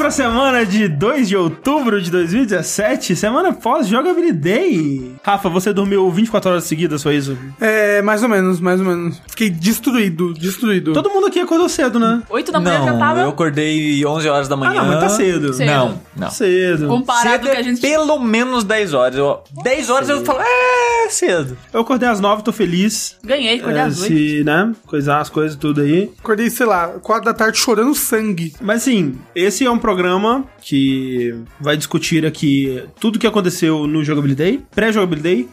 Começando pra semana de 2 de outubro de 2017, semana pós Jogabilidade. Rafa, você dormiu 24 horas seguidas, foi isso? É, mais ou menos, mais ou menos. Fiquei destruído, destruído. Todo mundo aqui acordou cedo, né? 8 da manhã já Não, tava eu acordei 11 horas da manhã. Ah, não, mas tá cedo. Cedo. Não, não. Cedo. comparado Cedo com que a é gente... pelo menos 10 horas. Eu, 10 horas eu falo, é cedo. Eu acordei às 9, tô feliz. Ganhei, acordei É, às 8. se, né, coisar as coisas tudo aí. Acordei, sei lá, 4 da tarde chorando sangue. Mas assim, esse é um programa que vai discutir aqui tudo que aconteceu no Jogabilidade, pré-Jogabilidade,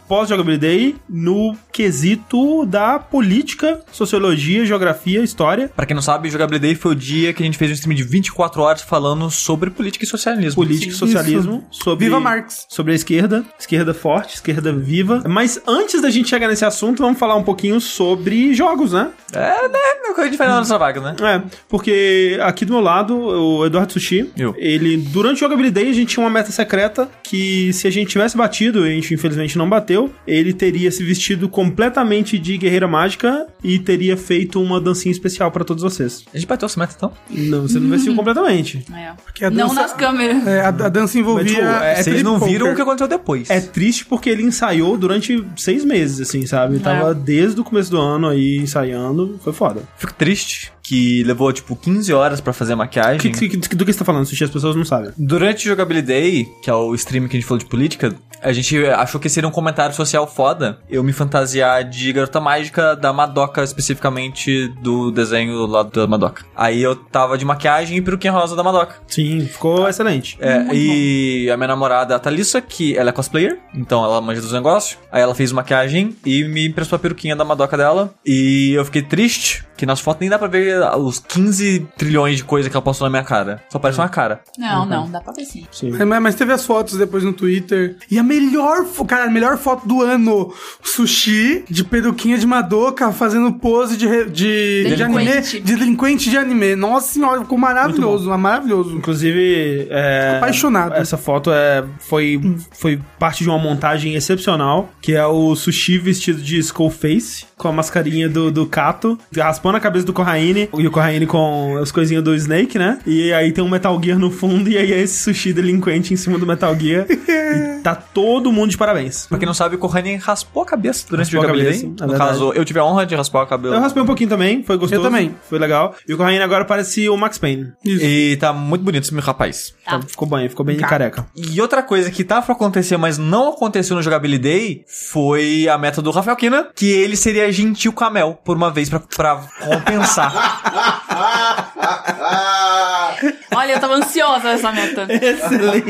pós-Jogabilidade, no quesito da política, sociologia, geografia, história. Pra quem não sabe, Jogabilidade foi o dia que a gente fez um stream de 24 horas falando sobre política e socialismo. Política e socialismo, sobre Viva Marx. sobre a esquerda, esquerda forte, esquerda viva. Mas antes da gente chegar nesse assunto, vamos falar um pouquinho sobre jogos, né? É, né? É o que a gente faz na nossa vaga, né? É, porque aqui do meu lado, o Eduardo Sushi, Eu. ele, durante o Jogabilidade, a gente tinha uma meta secreta que se a gente tivesse batido, a gente infelizmente não bateu, ele teria se vestido completamente de guerreira mágica e teria feito uma dancinha especial pra todos vocês. A gente bateu essa meta, então? Não, você não vestiu completamente. É. Porque a Não dança- nas câmeras. É, a, a dança envolvia. Mas, tipo, é- Vocês não viram poker. o que aconteceu depois. É triste porque ele ensaiou durante seis meses, assim, sabe? Ele Tava desde o começo do ano aí ensaiando, foi foda. Fico triste que levou, tipo, 15 horas pra fazer a maquiagem. Que- que- do que você tá falando, Sushi? As pessoas não sabem. Durante o Jogabilidade, que é o stream que a gente falou de política, a gente achou que seria um comentário social foda eu me fantasiar de garota mágica da Madoka, especificamente do desenho lá da Madoka. Aí eu tava de maquiagem e peruquinha rosa da Madoka. Sim, ficou excelente. É, e a minha namorada, a Thalissa, que ela é cosplayer, então ela manja dos negócios. Aí ela fez maquiagem e me emprestou a peruquinha da Madoka dela. E eu fiquei triste, que nas fotos nem dá pra ver os 15 trilhões de coisas que ela postou na minha cara. Só parece uma cara. Não, não, dá pra ver sim. Sim. É, mas, mas teve as fotos depois no Twitter. E a melhor, cara, a melhor foto do ano: sushi de peruquinha de Madoka fazendo pose de, re- de, de anime. Delinquente. De delinquente de anime. Nossa senhora, ficou maravilhoso, maravilhoso. Inclusive, é, Apaixonado. Essa foto é, foi, foi parte de uma montagem excepcional, que é o sushi vestido de Skullface, com a mascarinha do, do Kato, raspando a cabeça do Corraine, e o Corraine com as coisinhas do Snake, né? E aí tem um Metal Gear no fundo, e aí é esse sushi delinquente em cima do Metal Gear. e tá todo mundo de parabéns. Pra quem não sabe, o Kohane raspou a cabeça durante Raspou o Jogabilidade. cabeça, é no verdade. caso, eu tive a honra de raspar o cabelo. Eu raspei um pouquinho também, foi gostoso. Eu também. Foi legal. E o Corraine agora parece o Max Payne. E tá muito bonito esse meu rapaz. Tá, ficou bem, ficou bem careca. E outra coisa que tava pra acontecer, mas não aconteceu no Jogabilidade, foi a meta do Rafael Kina, que ele seria gentil com a Mel, por uma vez, pra, pra compensar. Olha, eu tava ansiosa nessa meta. Excelente.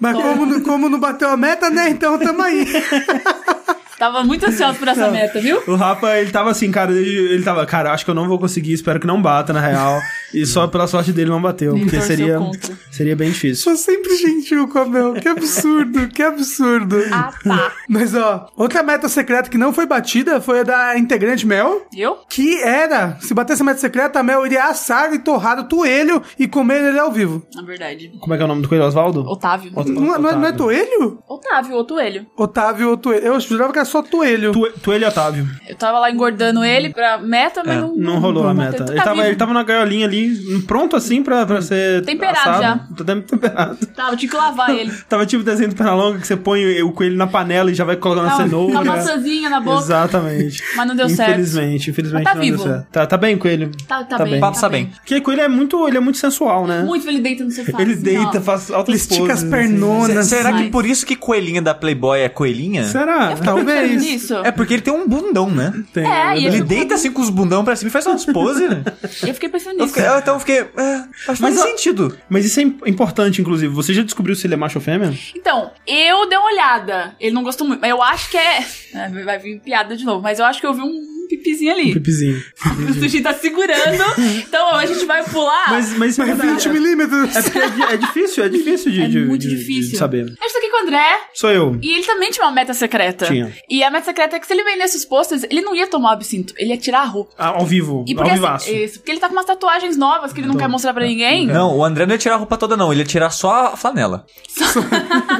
Mas como, não- como não bateu a meta, né? Então tamo aí. Tava muito ansiosa por essa meta, viu? O Rafa, ele tava assim, cara, ele, ele tava, cara, acho que eu não vou conseguir, espero que não bata, na real. E só pela sorte dele não bateu, porque seria, contra. seria bem difícil. Sou sempre gentil com a Mel. Que absurdo, que absurdo. Ah, tá. Mas ó, outra meta secreta que não foi batida foi a da integrante Mel. Eu? Que era, se batesse a meta secreta, a Mel iria assar e torrar o toelho e comer ele ao vivo. Na verdade. Como é que é o nome do coelho, Oswaldo? Otávio. Ot- Não, é- não é, não é Otávio. toelho? Otávio, ou Toelho. Otávio ou toelho? Eu jurava que era só toelho. Tu, Toelho Otávio. Eu tava lá engordando ele pra meta, mas não... Não rolou a não- meta. tá Ele tava, vivo. ele tava na gaiolinha ali, pronto assim pra, pra ser. Temperado assado. já. Tá tem- temperado. Tava, tinha que lavar ele. Tava tipo desenho do Pernalonga que você põe o coelho na panela e já vai colocando a Tava cenoura. com a maçãzinha na boca. Exatamente. Mas não deu certo. Infelizmente, infelizmente tá não deu vivo. certo. Tá, tá bem, coelho? Tá, tá, Tá bem. bem. Passa bem. Porque coelho é muito, ele é muito sensual, né? Muito ele deita no sofá. Ele assim, deita, faz altas Ele estica as pernonas. Será que por isso que coelhinha da Playboy é coelhinha? Assim. Será? Talvez. Nisso. É porque ele tem um bundão, né? Tem, É, e Ele eu- deita assim com os bundão pra cima e faz umas poses, né? Eu fiquei pensando Eu nisso. fiquei- eu- então eu fiquei. É, faz Mas faz sentido. Mas isso é im- importante, inclusive. Você já descobriu se ele é macho ou fêmea? Então, eu dei uma olhada. Ele não gostou muito, mas eu acho que é. é, Vai vir piada de novo, mas eu acho que eu vi um pipizinho ali. Pipizinho. O sushi tá segurando. Então a gente vai pular. Mas, mas isso é Mas verdade. 20 milímetros. É porque é, di- é difícil, é difícil de, É de- muito de- de difícil. saber. A gente tá aqui com o André. Sou eu. E ele também tinha uma meta secreta. Tinha. E a meta secreta é que se ele vendesse os posters, ele não ia tomar o absinto, ele ia tirar a roupa. Ah, Ao vivo. E ao porque, vivaço. assim, isso, porque ele tá com umas tatuagens novas que ele não quer mostrar pra ninguém. Não, o André não ia tirar a roupa toda, não. Ele ia tirar só a flanela.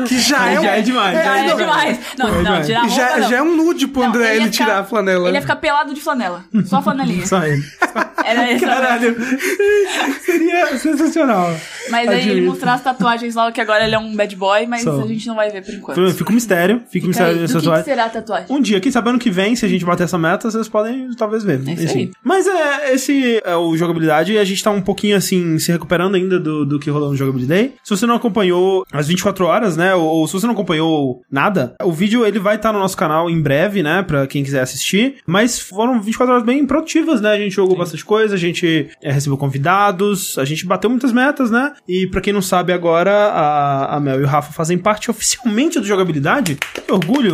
Que já é, um- já é demais. Já é demais. Não, não, demais. tirar a roupa Já, não. já é um nude pro Não, André ele ficar- tirar a flanela. Ele ia ficar pelado de flanela. Só a flanelinha. Só ele. Era isso. Caralho. Seria sensacional. Mas aí ele mostrar as tatuagens lá, que agora ele é um bad boy, mas Sou. a gente não vai ver por enquanto. Fica um mistério. Fica um Fica aí, mistério dessa que, que tatuagem. será a tatuagem? Um dia, quem sabe ano que vem, se a gente bater essa meta, vocês podem talvez ver. É isso aí. Mas é, esse é o jogabilidade e a gente tá um pouquinho assim, se recuperando ainda do, do que rolou no Jogabilidade. Se você não acompanhou as 24 horas, né? Ou, ou se você não acompanhou nada, o vídeo ele vai estar no nosso canal em breve, né? Pra quem quiser assistir. Mas foram 24 horas bem produtivas, né? A gente jogou bastante coisa, a gente é, recebeu convidados, a gente bateu muitas metas, né? E pra quem não sabe agora, a, a Mel e o Rafa fazem parte oficialmente do Jogabilidade. Que orgulho!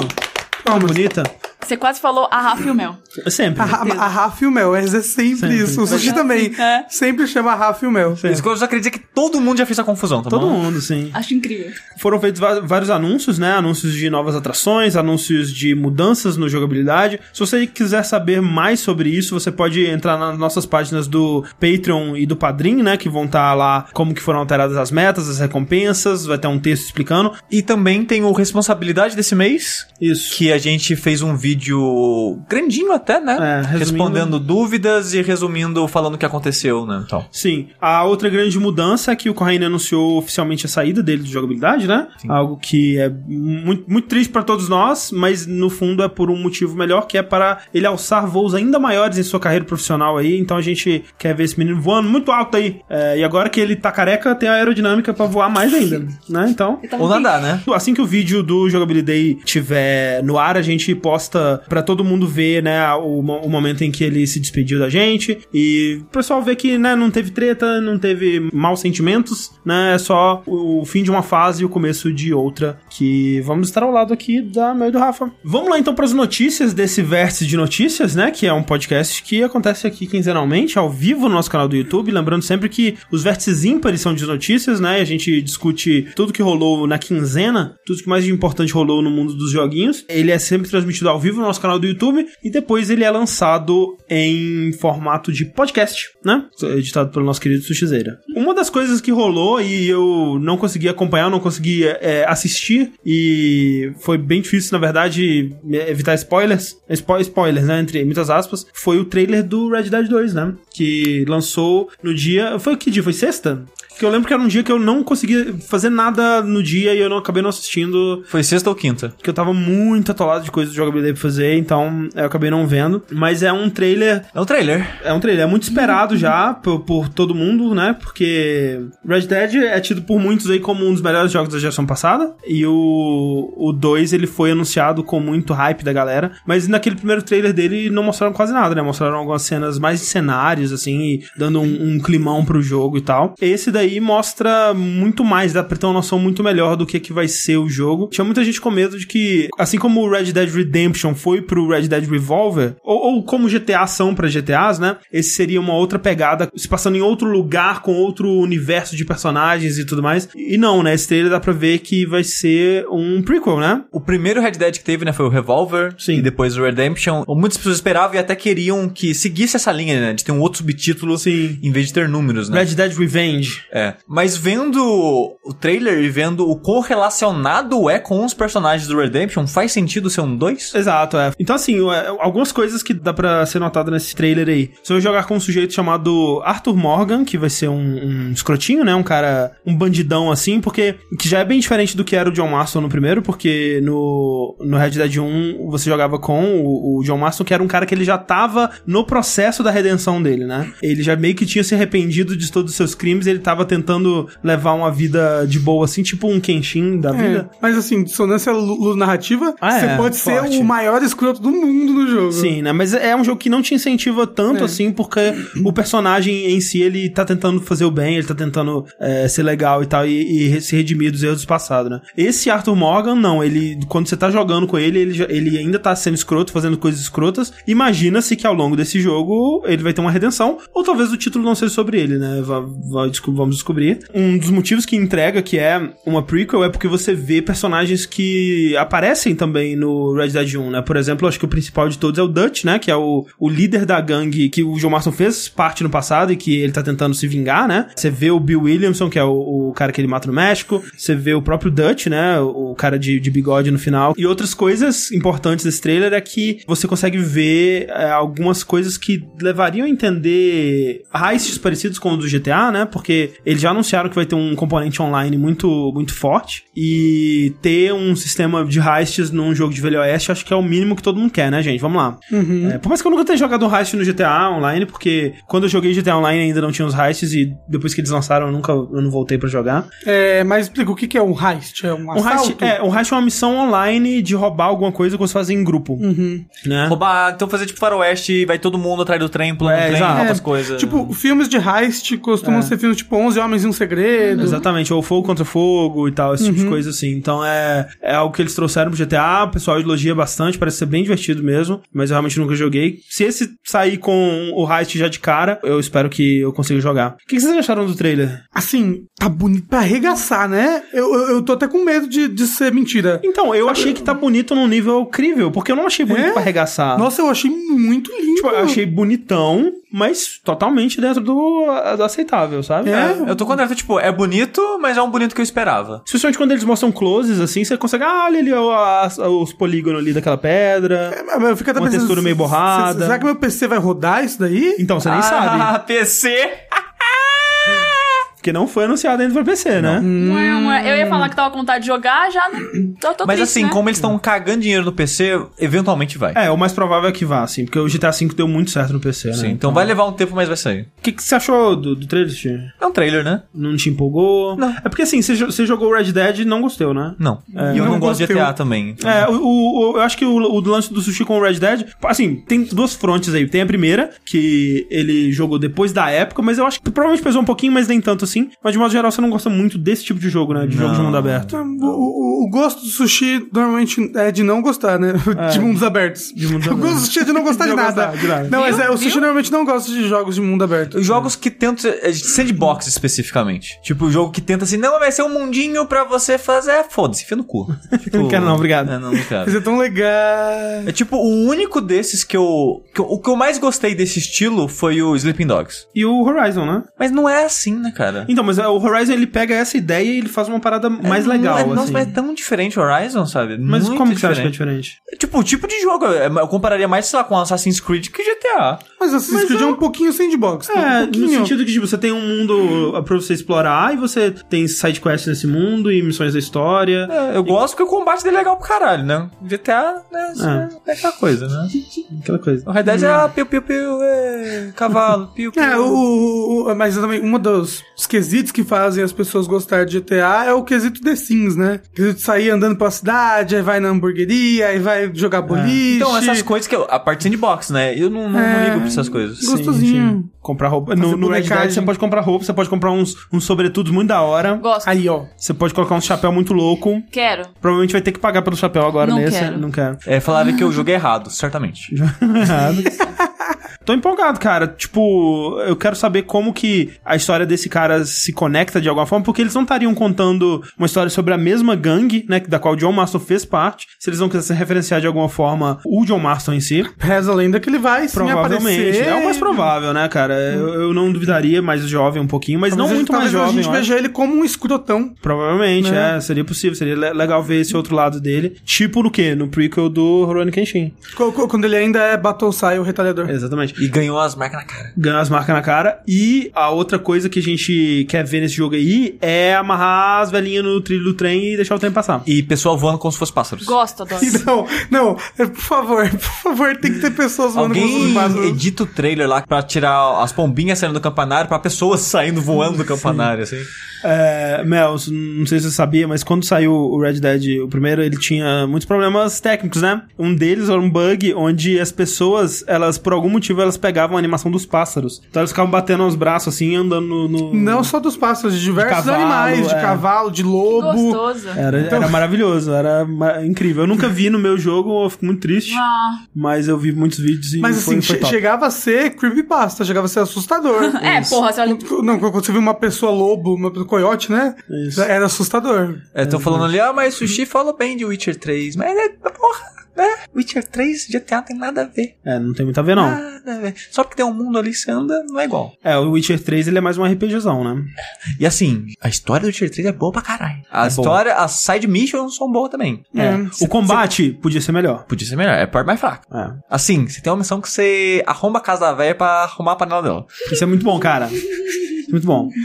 Que bonita. Você quase falou a Rafa e o Mel. Sempre. A, a Rafa e o Mel, é sempre, Sempre. isso. O Sushi também. É. Sempre chama a Rafa e o Mel. Isso que eu já dizer que todo mundo já fez essa confusão, tá Todo bom? mundo, sim. Acho incrível. Foram feitos vários anúncios, né? Anúncios de novas atrações, anúncios de mudanças no jogabilidade. Se você quiser saber mais sobre isso, você pode entrar nas nossas páginas do Patreon e do Padrim, né? Que vão estar lá como que foram alteradas as metas, as recompensas, vai ter um texto explicando. E também tem o responsabilidade desse mês, Isso. que a gente fez um vídeo grandinho até, né? É, Respondendo dúvidas e resumindo, falando o que aconteceu, né? Então. Sim. A outra grande mudança é que o Corraine anunciou oficialmente a saída dele de jogabilidade, né? Algo que é muito, muito triste pra todos nós, mas no fundo é por um motivo melhor, que é para ele alçar voos ainda maiores em sua carreira profissional aí. Então a gente quer ver esse menino voando muito alto aí. É, e agora que ele tá careca, tem a aerodinâmica pra voar mais ainda, né? Então. Tava Ou nadar, né? Assim que o vídeo do Jogabilidade tiver no ar, a gente posta pra todo mundo ver, né, o, o momento em que ele se despediu da gente e o pessoal ver que, né, não teve treta, não teve maus sentimentos, né, é só o fim de uma fase e o começo de outra, que vamos estar ao lado aqui da Mel e do Rafa. Vamos lá então pras notícias desse Vértice de Notícias, né, que é um podcast que acontece aqui quinzenalmente, ao vivo no nosso canal do YouTube, lembrando sempre que os vértices ímpares são de notícias, né, e a gente discute tudo que rolou na quinzena, tudo que mais de importante rolou no mundo dos joguinhos. Ele é sempre transmitido ao vivo no nosso canal do YouTube e depois ele é lançado em formato de podcast, né? Editado pelo nosso querido Sushizeira. Uma das coisas que rolou e eu não consegui acompanhar, não consegui é, assistir e foi bem difícil, na verdade, evitar spoilers, spo spoilers, né? Entre muitas aspas, foi o trailer do Red Dead 2, né? Que lançou no dia. Foi que dia? Foi sexta? Porque eu lembro que era um dia que eu não conseguia fazer nada no dia e eu não acabei não assistindo Foi sexta ou quinta? porque eu tava muito atolado de coisas de jogabilidade pra fazer, então eu acabei não vendo. Mas é um trailer. É um trailer. É um trailer, é muito esperado já por, por todo mundo, né? Porque Red Dead é tido por muitos aí como um dos melhores jogos da geração passada. E o, o 2 ele foi anunciado com muito hype da galera. Mas naquele primeiro trailer dele não mostraram quase nada, né? Mostraram algumas cenas mais de cenários, assim, dando um, um climão pro jogo e tal. Esse daí mostra muito mais, dá pra ter uma noção muito melhor do que, que vai ser o jogo. Tinha muita gente com medo de que, assim como o Red Dead Redemption foi pro Red Dead Revolver, ou, ou como GTA são pra GTAs, né? Esse seria uma outra pegada, se passando em outro lugar, com outro universo de personagens e tudo mais. E não, né? Esse trailer dá pra ver que vai ser um prequel, né? O primeiro Red Dead que teve, né, foi o Revolver. Sim. E depois o Redemption. Muitas pessoas esperavam e até queriam que seguisse essa linha, né? De ter um outro subtítulo Sim. em vez de ter números, né? Red Dead Revenge. É. Mas vendo o trailer e vendo o quão relacionado é com os personagens do Redemption, faz sentido ser um 2? Exato, é. Então, assim, é, algumas coisas que dá pra ser notada nesse trailer aí. Você vai jogar com um sujeito chamado Arthur Morgan, que vai ser um, um escrotinho, né? Um cara, um bandidão assim, porque que já é bem diferente do que era o John Marston no primeiro, porque no, no Red Dead 1 você jogava com o, o John Marston, que era um cara que ele já tava no processo da redenção dele, né? Ele já meio que tinha se arrependido de todos os seus crimes, ele tava tentando levar uma vida de boa, assim, tipo um Kenshin da É, vida. mas assim, dissonância narrativa, Ah, você é, pode forte. ser o maior escroto do mundo no jogo. Sim, né? Mas é um jogo que não te incentiva tanto É. assim, porque o personagem em si, ele tá tentando fazer o bem, ele tá tentando é, ser legal e tal, e, e se redimir dos erros do passado, né? Esse Arthur Morgan, não, ele, quando você tá jogando com ele, ele, ele ainda tá sendo escroto, fazendo coisas escrotas. Imagina-se que ao longo desse jogo ele vai ter uma redenção, ou talvez o título não seja sobre ele, né? Desculpa, vamos vamos descobrir. Um dos motivos que entrega que é uma prequel é porque você vê personagens que aparecem também no Red Dead 1, né? Por exemplo, acho que o principal de todos é o Dutch, né? Que é o, o líder da gangue que o John Marston fez parte no passado e que ele tá tentando se vingar, né? Você vê o Bill Williamson, que é o, o cara que ele mata no México. Você vê o próprio Dutch, né? O, cara de, de bigode no final. E outras coisas importantes desse trailer é que você consegue ver é, algumas coisas que levariam a entender heists parecidos com o do GTA, né? Porque eles já anunciaram que vai ter um componente online muito, muito forte. E ter um sistema de heists num jogo de Velho Oeste, acho que é o mínimo que todo mundo quer, né, gente? Vamos lá. É, por mais que eu nunca tenha jogado um heist no GTA Online, porque quando eu joguei GTA Online ainda não tinha os heists e depois que eles lançaram eu nunca eu não voltei pra jogar. É, mas explica, o que que é um heist? É um Um heist, assalto? é, um heist é uma missão online de roubar alguma coisa que você faz em grupo. Né? Roubar, então fazer tipo faroeste e vai todo mundo atrás do trem, pulando É, no trem, rouba É, as coisas. Tipo, filmes de heist costumam É. ser filmes tipo 11 Homens e um Segredo. Exatamente, ou fogo contra fogo e tal, esse tipo de Uhum. coisa assim. Então é, é algo que eles trouxeram pro GTA, o pessoal elogia bastante, parece ser bem divertido mesmo, mas eu realmente nunca joguei. Se esse sair com o heist já de cara, eu espero que eu consiga jogar. O que que vocês acharam do trailer? Assim, tá bonito pra arregaçar, né? Eu, eu, eu tô até com medo de, de ser mentira. Então, eu achei que tá bonito num nível crível, porque eu não achei bonito É? pra arregaçar. Nossa, eu achei muito lindo. Tipo, eu achei bonitão, mas totalmente dentro do, aceitável, sabe? É. Eu tô contente, tipo, é bonito, mas é um bonito que eu esperava. Especialmente quando eles mostram closes, assim, você consegue, ah, olha ali os polígonos ali daquela pedra. É, mas eu fico até Uma pensando, textura meio borrada. se- Será que meu PC vai rodar isso daí? Então, você nem ah, sabe. PC! Porque não foi anunciado ainda pra PC, né? Ué. Eu ia falar que tava com vontade de jogar, já não. Tô, tô Mas triste, assim, né? como eles estão cagando dinheiro no PC, eventualmente vai. É, o mais provável é que vá, assim, porque o GTA V deu muito certo no PC, né? Sim, então vai levar um tempo, mas vai sair. O que, que você achou do, do trailer, Steve? É um trailer, né? Não te empolgou? Não. É porque assim, você, você jogou Red Dead e não gostou, né? Não. e eu não não, gosto de. GTA também. então- É, o, o- o- eu acho que o, o lance do Sushi com o Red Dead, assim, tem duas frontes aí. Tem a primeira, que ele jogou depois da época, mas eu acho que provavelmente pesou um pouquinho, mas nem tanto assim. Mas de modo geral, você não gosta muito desse tipo de jogo, né? De jogo de Não. mundo aberto. O, o- o gosto do sushi normalmente é de não gostar, né? De mundos abertos. De mundos o gosto do sushi é de não gostar de, De não nada. gostar, de nada. Não, mas Viu? é, o sushi Viu? normalmente não gosta de jogos de mundo aberto. Os jogos que tentam. é, de Sandbox especificamente. Tipo, o jogo que tenta assim, não, vai ser um mundinho pra você fazer. É, Foda-se, enfia no cu. Tipo, Não quero não, obrigado. É, não, não quero. Mas é tão legal. É tipo, o único desses que eu, que eu- O que eu mais gostei desse estilo foi o Sleeping Dogs. E o Horizon, né? Mas não é assim, né, cara? Então, mas o Horizon ele pega essa ideia e ele faz uma parada mais É, legal, não é, assim. Nossa, mas é tão diferente o Horizon, sabe? Mas Muito como que você acha que é diferente? Tipo, o tipo de jogo. é, Eu compararia mais, sei lá, com Assassin's Creed que GTA. Mas Assassin's Creed é um pouquinho sandbox. né? É, um no pouquinho. sentido que, tipo, você tem um mundo pra você explorar e você tem sidequests nesse mundo e missões da história. É, eu gosto porque o combate dele é legal pro caralho, né? GTA, né? É, é aquela coisa, né? Aquela coisa. O Red Dead é ah, piu, piu, piu, é, cavalo, piu, piu. É, o, o- o- mas também, uma dos os quesitos que fazem as pessoas gostar de GTA é o quesito The Sims, né? O quesito de sair andando pela cidade, aí vai na hamburgueria, aí vai jogar boliche. Então, essas coisas que eu. A parte sandbox, né? Eu não, não, não É. ligo pra essas coisas. Gosto- Gostosinho. Comprar roupa. Fazer No, no Red Dead você pode comprar roupa, você pode comprar uns, uns sobretudos muito da hora. Gosto. Aí, ó. Você pode colocar um chapéu muito louco. Quero. Provavelmente vai ter que pagar pelo chapéu agora Não nesse. quero. Não quero. É, falaram que eu joguei errado, certamente. Errado. Tô empolgado, cara. Tipo, eu quero saber como que a história desse cara se conecta de alguma forma, porque eles não estariam contando uma história sobre a mesma gangue, né, da qual o John Marston fez parte, se eles não quisessem referenciar de alguma forma o John Marston em si. Reza a lenda que ele vai sim Provavelmente. aparecer. É o mais provável, né, cara? Eu, eu não duvidaria, mais jovem um pouquinho, mas Talvez não muito mais jovem. a gente veja ele como um escrotão. Provavelmente, Né? é. Seria possível. Seria le- legal ver esse outro lado dele. Tipo no quê? No prequel do Rurouni Kenshin. Quando ele ainda é Battlesai, o retalhador. Exatamente. E ganhou as marcas na cara. Ganhou as marcas na cara. E a outra coisa que a gente quer ver nesse jogo aí é amarrar as velhinhas no trilho do trem e deixar o trem passar. E pessoal voando como se fosse pássaros. Gosto, adoro. Não, não, por favor, por favor, tem que ter pessoas voando com os Alguém pássaros. edita o trailer lá pra tirar as pombinhas saindo do campanário pra pessoas saindo voando do campanário, assim. É, Mel, não sei se você sabia, mas quando saiu o Red Dead, o primeiro, ele tinha muitos problemas técnicos, né? Um deles era um bug onde as pessoas, elas, por algum motivo, elas pegavam a animação dos pássaros. Então eles ficavam batendo os braços assim, andando no. no- Não só dos pássaros, de diversos cavalo, animais, de é. cavalo, de lobo. Gostoso. Era, era maravilhoso, era ma- incrível. Eu nunca vi no meu jogo, eu fico muito triste. Ah. Mas eu vi muitos vídeos e Mas foi, assim, foi chegava a ser creepypasta, chegava a ser assustador. É, porra, você olha. Não, quando você viu uma pessoa lobo, uma pessoa coiote, né? Isso. Era assustador. É, tô falando ali, ah, mas Sushi falou bem de Witcher 3. Mas é, porra, né? Witcher 3 GTA não tem nada a ver. É, não tem muito a ver, não. Nada a ver. Só porque tem um mundo ali que você anda, não é igual. É, o Witcher 3 ele é mais um RPGzão, né? E assim, a história do Witcher 3 é boa pra caralho. A É história, as side missions são boas também. É. É. O combate podia ser melhor. Podia ser melhor, é a parte mais fraca. É. Assim, você tem uma missão que você arromba a casa da velha pra arrumar a panela dela. Isso é muito bom, cara. Muito bom.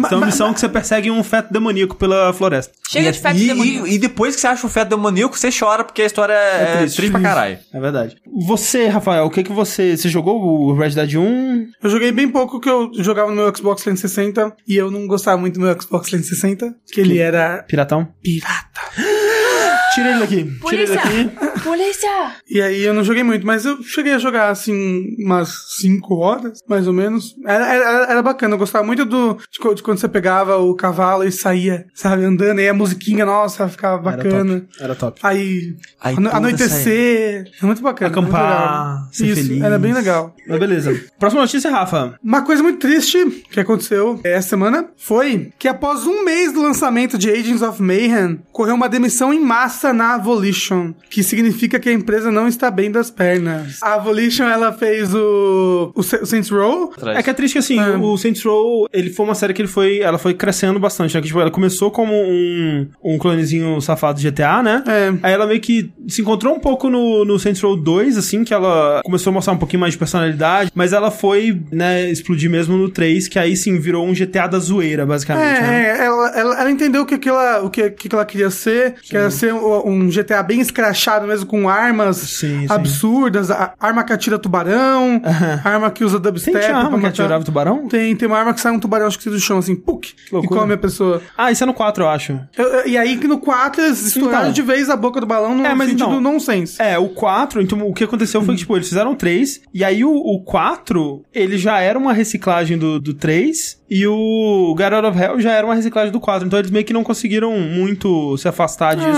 Então é uma missão que você persegue um feto demoníaco pela floresta. Chega e, de feto e, demoníaco. e, e depois que você acha o feto demoníaco, você chora porque a história é, triste. pra caralho. É verdade. Você, Rafael, o que que você... Você jogou o Red Dead 1? Eu joguei bem pouco que eu jogava no meu Xbox 360 e eu não gostava muito do meu Xbox 360, que ele era Piratão? pirata. Tira ele daqui. Tira ele Polícia! daqui. Polícia! E aí eu não joguei muito, mas eu cheguei a jogar assim umas 5 horas, mais ou menos. Era, era, era bacana, eu gostava muito do de, de quando você pegava o cavalo e saía, sabe, andando, e a musiquinha, nossa, ficava Era bacana. top. Era top. Aí, Aí anoitecer, é muito bacana. muito Acampar, ser Isso, feliz. era bem legal. Mas beleza. Próxima notícia, Rafa. Uma coisa muito triste que aconteceu essa semana foi que após um mês do lançamento de Agents of Mayhem, ocorreu uma demissão em massa na Volition, que significa que a empresa não está bem das pernas. A Volition, ela fez o, o, Sa- o Saints Row, É que é triste que assim, É. o Saints Row, ele foi uma série que ele foi, ela foi crescendo bastante, né? Que, tipo, ela começou como um, um clonezinho safado de GTA, né? É. Aí ela meio que se encontrou um pouco no, no Saints Row 2, assim, que ela começou a mostrar um pouquinho mais de personalidade, mas ela foi, né, explodir mesmo no 3, que aí sim virou um GTA da zoeira, basicamente, né? É, é, ela, ela, ela entendeu o que, que, ela, o que, que ela queria ser, que era ser um, um GTA bem escrachado mesmo, com armas Sim, sim. absurdas, a- arma que atira tubarão, arma que usa dubstep Tem arma que atirava tubarão? Tem, tem uma arma que sai um tubarão, acho que do chão, assim, puk, e come a pessoa. Ah, isso é no 4, eu acho. Eu- e aí que no 4 eles estouraram Então. de vez a boca do balão no É, mas sentido então- nonsense. É, o 4, então o que aconteceu foi que, tipo, eles fizeram 3, e aí o, o 4, ele já era uma reciclagem do, do 3, e o God of Hell já era uma reciclagem do 4, então eles meio que não conseguiram muito se afastar disso.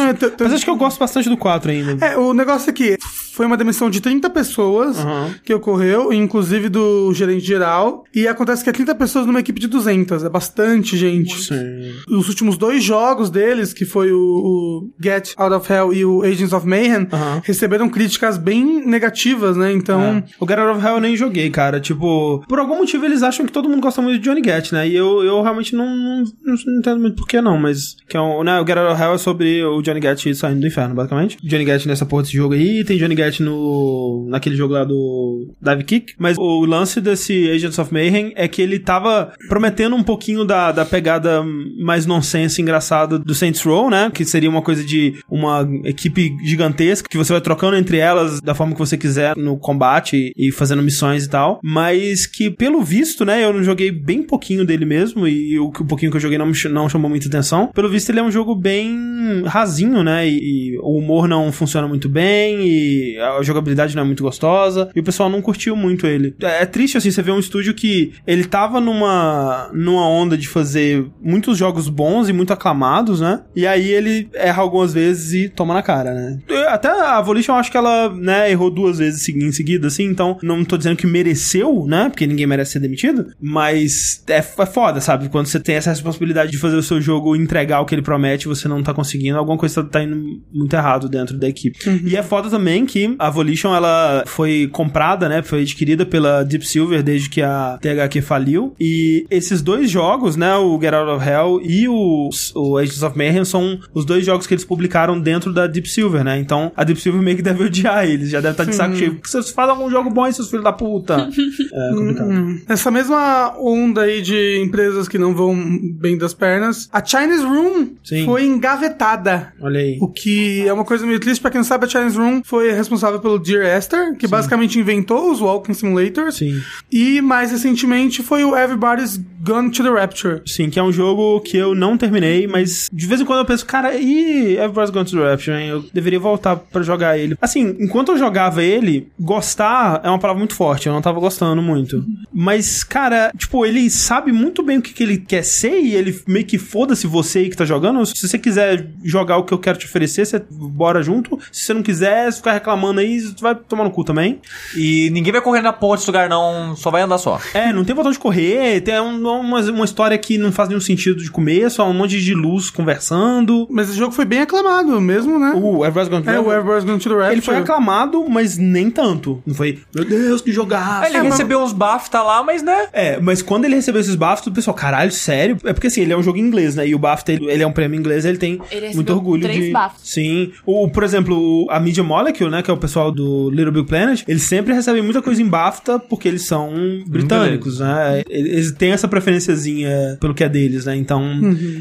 Mas acho que eu gosto bastante do 4 ainda. É, o negócio é que foi uma demissão de 30 pessoas Aham. que ocorreu, inclusive do gerente geral. E acontece que é 30 pessoas numa equipe de 200. É bastante gente. Sim. Os últimos dois jogos deles, que foi o, o Get Out of Hell e o Agents of Mayhem, Aham. receberam críticas bem negativas, né? Então, É. O God Out of Hell eu nem joguei, cara. Tipo, por algum motivo eles acham que todo mundo gosta muito de Johnny Gat, né? E eu, eu realmente não, não, não entendo muito por que não, mas. Que é um, né, o Get Out of Hell é sobre o Johnny Saindo do inferno, basicamente. Johnny Gat nessa porra desse jogo aí, tem Johnny Gat no. naquele jogo lá do Dive Kick. Mas o lance desse Agents of Mayhem é que ele tava prometendo um pouquinho da, da pegada mais nonsense engraçada do Saints Row, né? Que seria uma coisa de uma equipe gigantesca que você vai trocando entre elas da forma que você quiser no combate e fazendo missões e tal. Mas que, pelo visto, né? Eu não joguei bem pouquinho dele mesmo e o, o pouquinho que eu joguei não, não chamou muita atenção. Pelo visto, ele é um jogo bem rasinho, né? E, e o humor não funciona muito bem e a jogabilidade não é muito gostosa. E o pessoal não curtiu muito ele. É, é triste, assim, você ver um estúdio que ele tava numa, numa onda de fazer muitos jogos bons e muito aclamados, né? E aí ele erra algumas vezes e toma na cara, né? Até a Volition, eu acho que ela, né, errou duas vezes em seguida, assim, então não tô dizendo que mereceu, né? Porque ninguém merece ser demitido, mas é, é foda, sabe? Quando você tem essa responsabilidade de fazer o seu jogo entregar o que ele promete você não tá conseguindo, alguma coisa tá indo muito errado dentro da equipe. E é foda também que a Volition, ela foi comprada, né? Foi adquirida pela Deep Silver desde que a THQ faliu. E esses dois jogos, né? O Get Out of Hell e o, o Agents of Mayhem são os dois jogos que eles publicaram dentro da Deep Silver, né? Então a Deep Silver meio que deve odiar eles, já deve estar de saco cheio. Porque vocês fazem algum jogo bom aí, seus filhos da puta. É complicado. Hum. Essa mesma onda aí de empresas que não vão bem das pernas, a Chinese Room Sim. foi engavetada. Olha aí. O que é uma coisa meio triste, pra quem não sabe, a Chinese Room foi responsável pelo Dear Esther, que basicamente inventou os Walking Simulators. Sim. E mais recentemente foi o Everybody's Gone to the Rapture. Sim, que é um jogo que eu não terminei, mas de vez em quando eu penso, cara, e Everybody's Gone to the Rapture, hein? Eu deveria voltar pra jogar ele. Assim, enquanto eu jogava ele, gostar é uma palavra muito forte, eu não tava gostando muito. Mas, cara, tipo, ele sabe muito bem o que, que ele quer ser e ele meio que foda-se você aí que tá jogando. Se você quiser jogar o que eu quero te oferecer, você bora junto. Se você não quiser, se ficar reclamando aí, você vai tomar no cu também. E ninguém vai correr na ponte desse lugar, não. Só vai andar só. É, não tem botão de correr, tem um- uma, uma história que não faz nenhum sentido de comer, só um monte de luz conversando. Mas esse jogo foi bem aclamado mesmo, né? O Everybody's Gone to é, the o Rapture. Everybody's Gone to the Rapture. Ele foi aclamado, mas nem tanto. Não foi, meu Deus, que jogar. Ele recebeu uns BAFTA lá, mas né? É, mas quando ele recebeu esses BAFTA, o pessoal, caralho, sério? É porque assim, ele é um jogo em inglês, né? E o BAFTA, ele, ele é um prêmio inglês, ele tem Ele muito orgulho três de... BAFTAs. Sim. O, por exemplo, a Media Molecule, né? Que é o pessoal do Little Big Planet, eles sempre recebem muita coisa em BAFTA porque eles são britânicos, né? Eles têm essa preferenciazinha pelo que é deles, né? Então,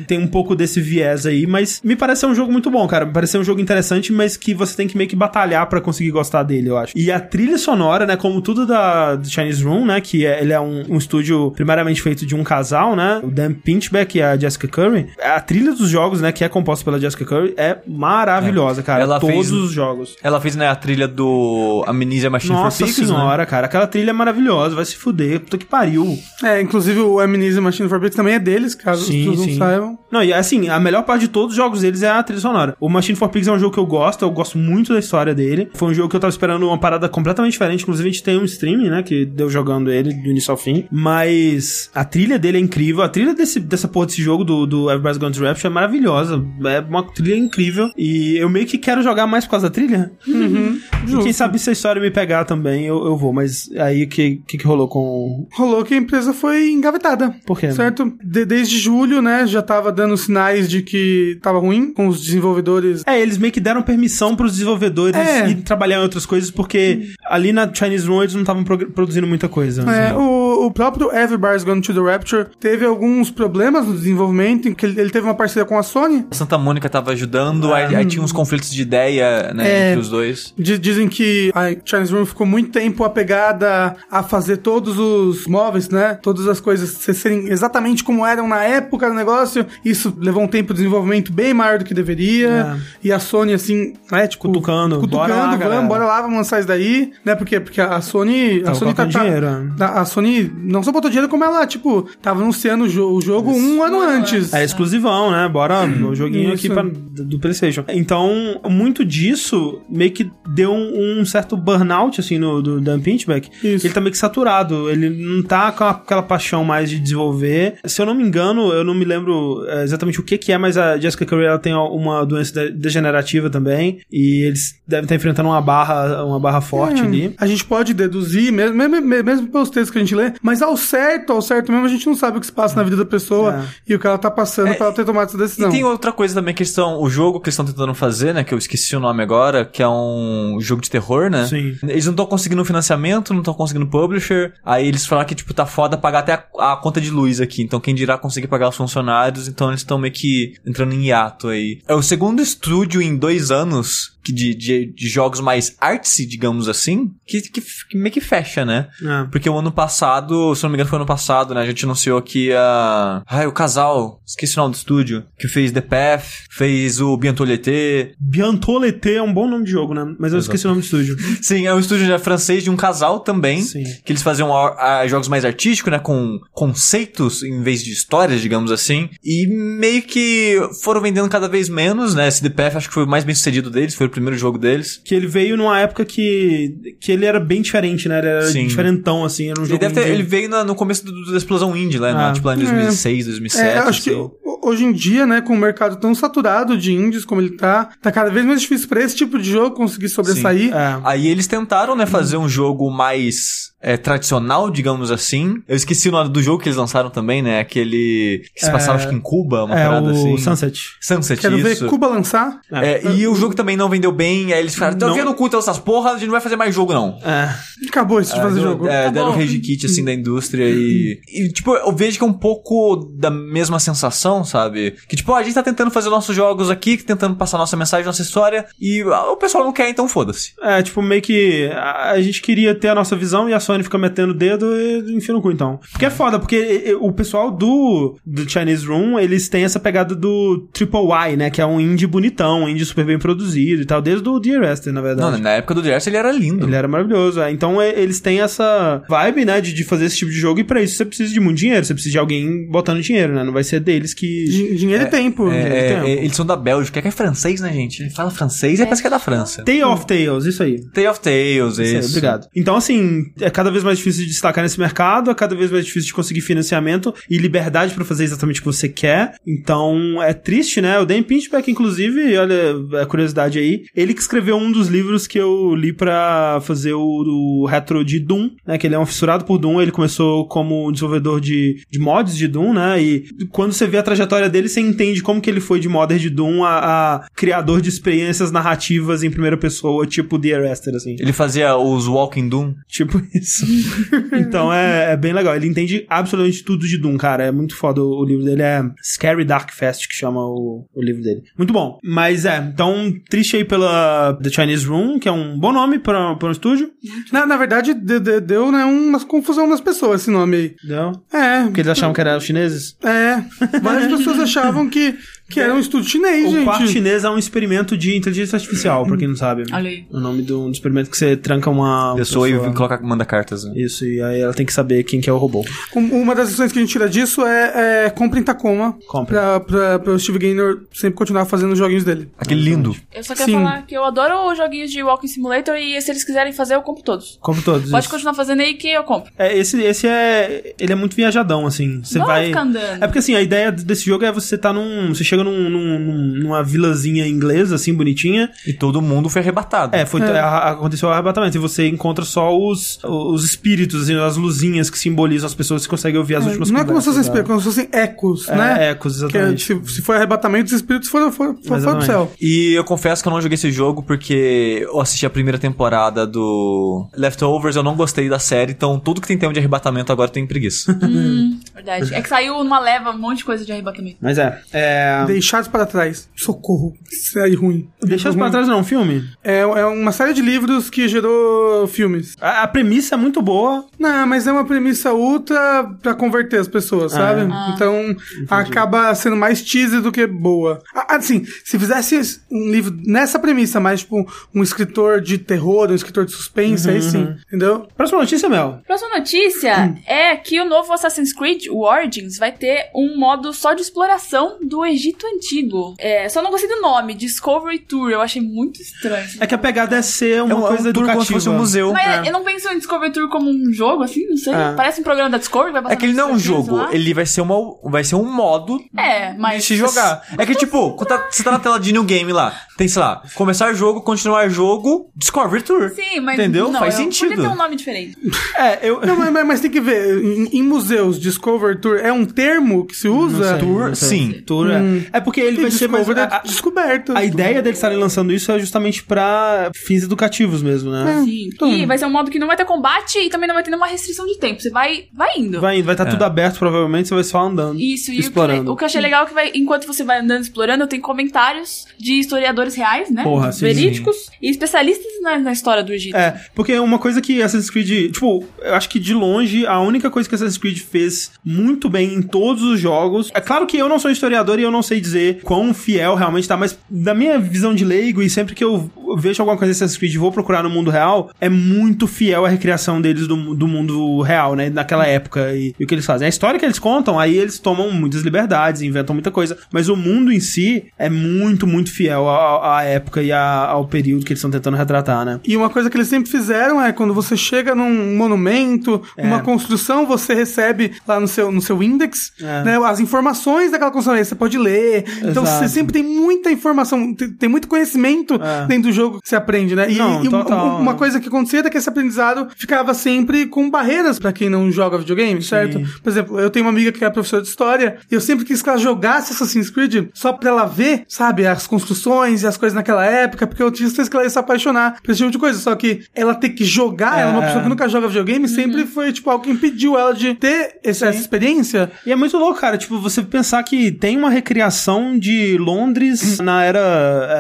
tem um pouco desse viés aí, mas me parece ser um jogo muito bom, cara. Me parece ser um jogo interessante, mas que você tem que meio que batalhar pra conseguir gostar dele, eu acho. E a trilha sonora, né? Como tudo da do Chinese Room, né? Que é, ele é um, um estúdio primariamente feito de um casal, né? O Dan Pinchbeck e a Jessica Curry. A trilha dos jogos, né? Que é composta pela Jessica Curry, é maravilhosa, cara. Ela Todos fez- os jogos. Ela fez, né, a trilha do Amnesia Machine Nossa for Pixies, né? senhora, cara. Aquela trilha é maravilhosa. Vai se fuder. Puta que pariu. É, inclusive o Amnesia Machine for Pixies também é deles, caso Sim, os não sim. saibam. Não, e assim, a melhor parte de todos os jogos deles é a trilha sonora. O Machine for Pigs é um jogo que eu gosto, eu gosto muito da história dele. Foi um jogo que eu tava esperando uma parada completamente diferente. Inclusive, a gente tem um streaming, né? Que deu jogando ele do início ao fim. Mas a trilha dele é incrível. A trilha desse, dessa porra desse jogo do, do Everybody's Gone to Rapture é maravilhosa. É uma trilha incrível. E eu meio que quero jogar mais por causa da trilha. E quem sabe se a história me pegar também, eu, eu vou. Mas aí o que, que, que rolou com. Rolou que a empresa foi engavetada. Por quê? Certo? De- desde julho, né, já tava dando sinais de que tava ruim com os desenvolvedores. É, eles meio que deram permissão pros desenvolvedores É. ir trabalhar em outras coisas, porque ali na Chinese Room eles não estavam produzindo muita coisa. É, assim. o, o próprio Everybody's Gone to the Rapture teve alguns problemas no desenvolvimento, em que ele, ele teve uma parceria com a Sony. A Santa Mônica tava ajudando, aí, aí tinha uns conflitos de ideia, né, É. entre os dois. Di- Dizem que a Chinese Room ficou muito tempo apegada a fazer todos os móveis, né? Todas as coisas serem exatamente como eram na época do negócio. Isso levou um tempo de desenvolvimento bem maior do que deveria. E a Sony, assim, né? Tipo, Cutucando, Cutucando, bora lá, vamos, bora lá, vamos lançar isso daí. Né? Porque, porque a Sony. A Tava Sony tá, colocando dinheiro, né? a, a Sony não só botou dinheiro, como ela, tipo, tava anunciando o, jo- o jogo um ano antes. É exclusivão, né? Bora, o joguinho aqui Isso. pra- do PlayStation. Então, muito disso meio que deu um, um certo burnout, assim, no do Dan Pinchback. Isso. Ele tá meio que saturado. Ele não tá com aquela paixão mais de desenvolver. Se eu não me engano, eu não me lembro é, exatamente o que que é, mas a Jessica Curry ela tem uma doença de- degenerativa também. E eles devem estar enfrentando uma barra, uma barra forte Hum, ali. A gente pode deduzir, mesmo, mesmo, mesmo pelos textos que a gente lê, mas ao certo, ao certo mesmo, a gente não sabe o que se passa na vida da pessoa e o que ela tá passando pra ela ter tomado essa decisão. E tem outra coisa também que eles estão. O jogo que eles estão tentando fazer, né? Que eu esqueci o nome agora, que é um jogo de terror, né? Sim. Eles não estão conseguindo financiamento, não estão conseguindo publisher. Aí eles falaram que, tipo, tá foda pagar até a, a conta de luz aqui. Então quem dirá conseguir pagar os funcionários. Então eles estão meio que entrando em hiato aí. É o segundo estúdio em dois anos de, de, de jogos mais artsy, digamos assim, que, que, que meio que fecha, né? É. Porque o ano passado, se não me engano foi ano passado, né? A gente anunciou que a... Ai, o casal, esqueci o nome do estúdio, que fez The Path, fez o Bientolete. Bientolete é um bom nome de jogo, né? Mas eu esqueci o nome do estúdio. Sim, é um estúdio francês de um casal também. Sim. Que eles faziam ah, jogos mais artísticos, né? Com conceitos em vez de histórias, digamos assim. E meio que foram vendendo cada vez menos, né? Esse The Path acho que foi o mais bem sucedido deles, foi primeiro jogo deles. Que ele veio numa época que, que ele era bem diferente, né? Ele era Sim. diferentão, assim. Era um Ele, jogo deve ter- ele veio na- no começo do- da explosão indie, né? Ah. na- tipo lá em 2006, 2007. É, eu acho que assim. ho- hoje em dia, né, com o mercado tão saturado de indies como ele tá, tá cada vez mais difícil pra esse tipo de jogo conseguir sobressair. É. Aí eles tentaram, né, fazer um jogo mais é, tradicional, digamos assim. Eu esqueci o nome do jogo que eles lançaram também, né? Aquele que se passava, acho que em Cuba, uma É, parada o assim. Sunset. Sunset, Quero isso. ver Cuba lançar. É, e o jogo também não vendeu bem, aí eles falaram, tô Não. vendo culto essas porra, a gente não vai fazer mais jogo, não. É. Acabou isso de fazer Deu- jogo. É, Tá deram bom. rage kit, assim, da indústria e... E, tipo, eu vejo que é um pouco da mesma sensação, sabe? Que, tipo, a gente tá tentando fazer nossos jogos aqui, tentando passar nossa mensagem, nossa história, e ah, o pessoal não quer, então foda-se. É, tipo, meio que a, a gente queria ter a nossa visão e a Sony Sony fica metendo o dedo e enfia no cu, então. Porque é foda, porque e- e- o pessoal do, do Chinese Room, eles têm essa pegada do Triple Y, né? Que é um indie bonitão, um indie super bem produzido e tal, desde o The Arrested, na verdade. Não, na época do Jesse ele era lindo. Ele era maravilhoso. é. Então é, eles têm essa vibe, né, de, de fazer esse tipo de jogo, e pra isso você precisa de muito dinheiro, você precisa de alguém botando dinheiro, né? Não vai ser deles que. Din- Dinheiro e tempo. É, Dinheiro é, tempo. é, eles são da Bélgica, que é francês, né, gente? Ele fala francês e parece que é da França. Tale of Tales, isso aí. Tale of Tales, Isso aí, isso. obrigado. Então, assim, é cada vez mais difícil de destacar nesse mercado, é cada vez mais difícil de conseguir financiamento e liberdade pra fazer exatamente o que você quer. Então, é triste, né? O Dan Pinchback, inclusive, olha a curiosidade aí, ele que escreveu um dos livros que eu li pra fazer o, o retro de Doom, né? Que ele é um fissurado por Doom, ele começou como desenvolvedor de, de mods de Doom, né? E quando você vê a trajetória dele, você entende como que ele foi de modder de Doom a, a criador de experiências narrativas em primeira pessoa, tipo The Arrested, assim. Ele fazia os Walking Doom. Tipo isso. então é, é bem legal. Ele entende absolutamente tudo de Doom, cara. É muito foda. O, o livro dele é Scary Dark Fest, que chama o, o livro dele. Muito bom. Mas é, então, triste aí pela The Chinese Room, que é um bom nome pra, pra um estúdio. Na, na verdade, de- de- deu né, uma confusão nas pessoas esse nome aí. Entendeu? É. Porque eles achavam que eram chineses. É. Várias pessoas achavam que, que era um estúdio chinês, O gente. quarto chinês é um experimento de inteligência artificial, pra quem não sabe. Olha aí. O nome do, do experimento que você tranca uma Pessoa e coloca, manda cartas. né? Isso, e aí ela tem que saber quem que é o robô. Um- Uma das lições que a gente tira disso é, é compra em Tacoma. Compre. Pra, pra, pra o Steve Gaynor sempre continuar fazendo os joguinhos dele. Aquele lindo. Eu só quero Sim. falar que eu adoro os joguinhos de Walking Simulator e se eles quiserem fazer, eu compro todos. Compre todos. Pode isso. continuar fazendo aí que eu compro. É, esse, esse é. Ele é muito viajadão, assim. Você Não vai. ficar andando. É porque assim, a ideia desse jogo é você tá num. Você chega num, num- num- numa vilazinha inglesa, assim, bonitinha. E todo mundo foi arrebatado. É, foi, a- aconteceu o arrebatamento. E você encontra só os, os espíritos, assim, as luzinhas que simbolizam as pessoas que conseguem ouvir as últimas Não é como se fossem espíritos, como se fossem ecos, dela. né? É, ecos, Que é, exatamente. se, se for arrebatamento, os espíritos foram, foram, foram, foram pro céu. E eu confesso que eu não joguei esse jogo porque eu assisti a primeira temporada do Leftovers, eu não gostei da série, então tudo que tem tema de arrebatamento agora eu tenho preguiça. Hum, verdade. É que saiu numa leva um monte de coisa de arrebatamento. Mas é. é... Deixados para trás. Socorro. Série ruim. Deixa Livro pra ruim. trás não, filme. É, é uma série de livros que gerou filmes. A, a premissa é muito boa. Não, mas é uma premissa ultra pra converter as pessoas, sabe? Ah. Então acaba sendo mais cheesy do que boa. Ah, Assim, se fizesse um livro nessa premissa, mais tipo um escritor de terror, um escritor de suspense, aí sim, entendeu? Próxima notícia, Mel. Próxima notícia é que o novo Assassin's Creed, o Origins, vai ter um modo só de exploração do Egito Antigo. É, só não gostei do nome, Discovery Tour. Eu achei muito estranho. É que a pegada é ser uma É um- é um coisa tour educativa. como se fosse um museu. Mas é. eu não penso em Discovery Tour como um jogo, assim, não sei. É. Parece um programa da Discovery, vai passar É que ele não é um jogo, lá. ele vai ser, uma, vai ser um modo É, mas... de se jogar. É que tipo, quando tá- você tá na tela de New Game lá, tem, sei lá, começar jogo, continuar jogo, Discovery Tour. Sim, mas... Entendeu? Não, Faz sentido. Podia ter um nome diferente. É, eu. Não, mas, mas- mas tem que ver, em, em museus, Discover Tour é um termo que se usa? sei. Tour, Não sei. sim. Tour, é. É porque ele E vai ser mais. A, é descoberto. a ideia deles estarem lançando isso é justamente pra fins educativos mesmo, né? Sim. então- E vai ser um modo que não vai ter combate e também não vai ter nenhuma restrição de tempo. Você vai, vai indo. Vai indo, vai estar tudo aberto, provavelmente, você vai só andando. Isso, e o que, explorando. o que eu achei legal é que vai, enquanto você vai andando explorando, tem comentários de historiadores reais, né? Porra, sim, Verídicos e especialistas na, na história do Egito. É, porque uma coisa que Assassin's Creed, tipo, eu acho que de longe a única coisa que Assassin's Creed fez muito bem em todos os jogos. É claro que eu não sou historiador e eu não sei dizer quão fiel realmente tá, mas da minha visão de leigo e sempre que eu vejo alguma coisa de Assassin's Creed e vou procurar no mundo real, é muito fiel a recriação deles do, do mundo real, né? Naquela época e, e o que eles fazem. A história que eles contam, aí eles tomam muitas liberdades, inventam muita coisa, mas o mundo em si é muito, muito fiel à, à época e à- ao período que eles estão tentando retratar, né? E uma coisa que eles sempre fizeram é quando você chega num monumento, É. uma construção, você recebe lá no seu, no seu index É. né, as informações daquela construção. Aí você pode ler. Então Exato. você sempre tem muita informação, tem, tem muito conhecimento É. dentro do jogo que você aprende, né? E, Não, e total. uma coisa que acontecia é que esse aprendizado ficava sempre com barreiras pra quem não joga videogame, certo? Por exemplo, eu tenho uma amiga que é professora de história e eu sempre quis que ela jogasse Assassin's Creed só pra ela ver, sabe, as construções e as coisas naquela época, porque eu tinha certeza que ela ia se apaixonar por esse tipo de coisa. Só que ela ter que jogar, ela é uma É. pessoa que nunca joga videogame, sempre foi, tipo, algo que impediu ela de ter esse- essa experiência. E é muito louco, cara, tipo, você pensar que tem uma recriação de Londres na era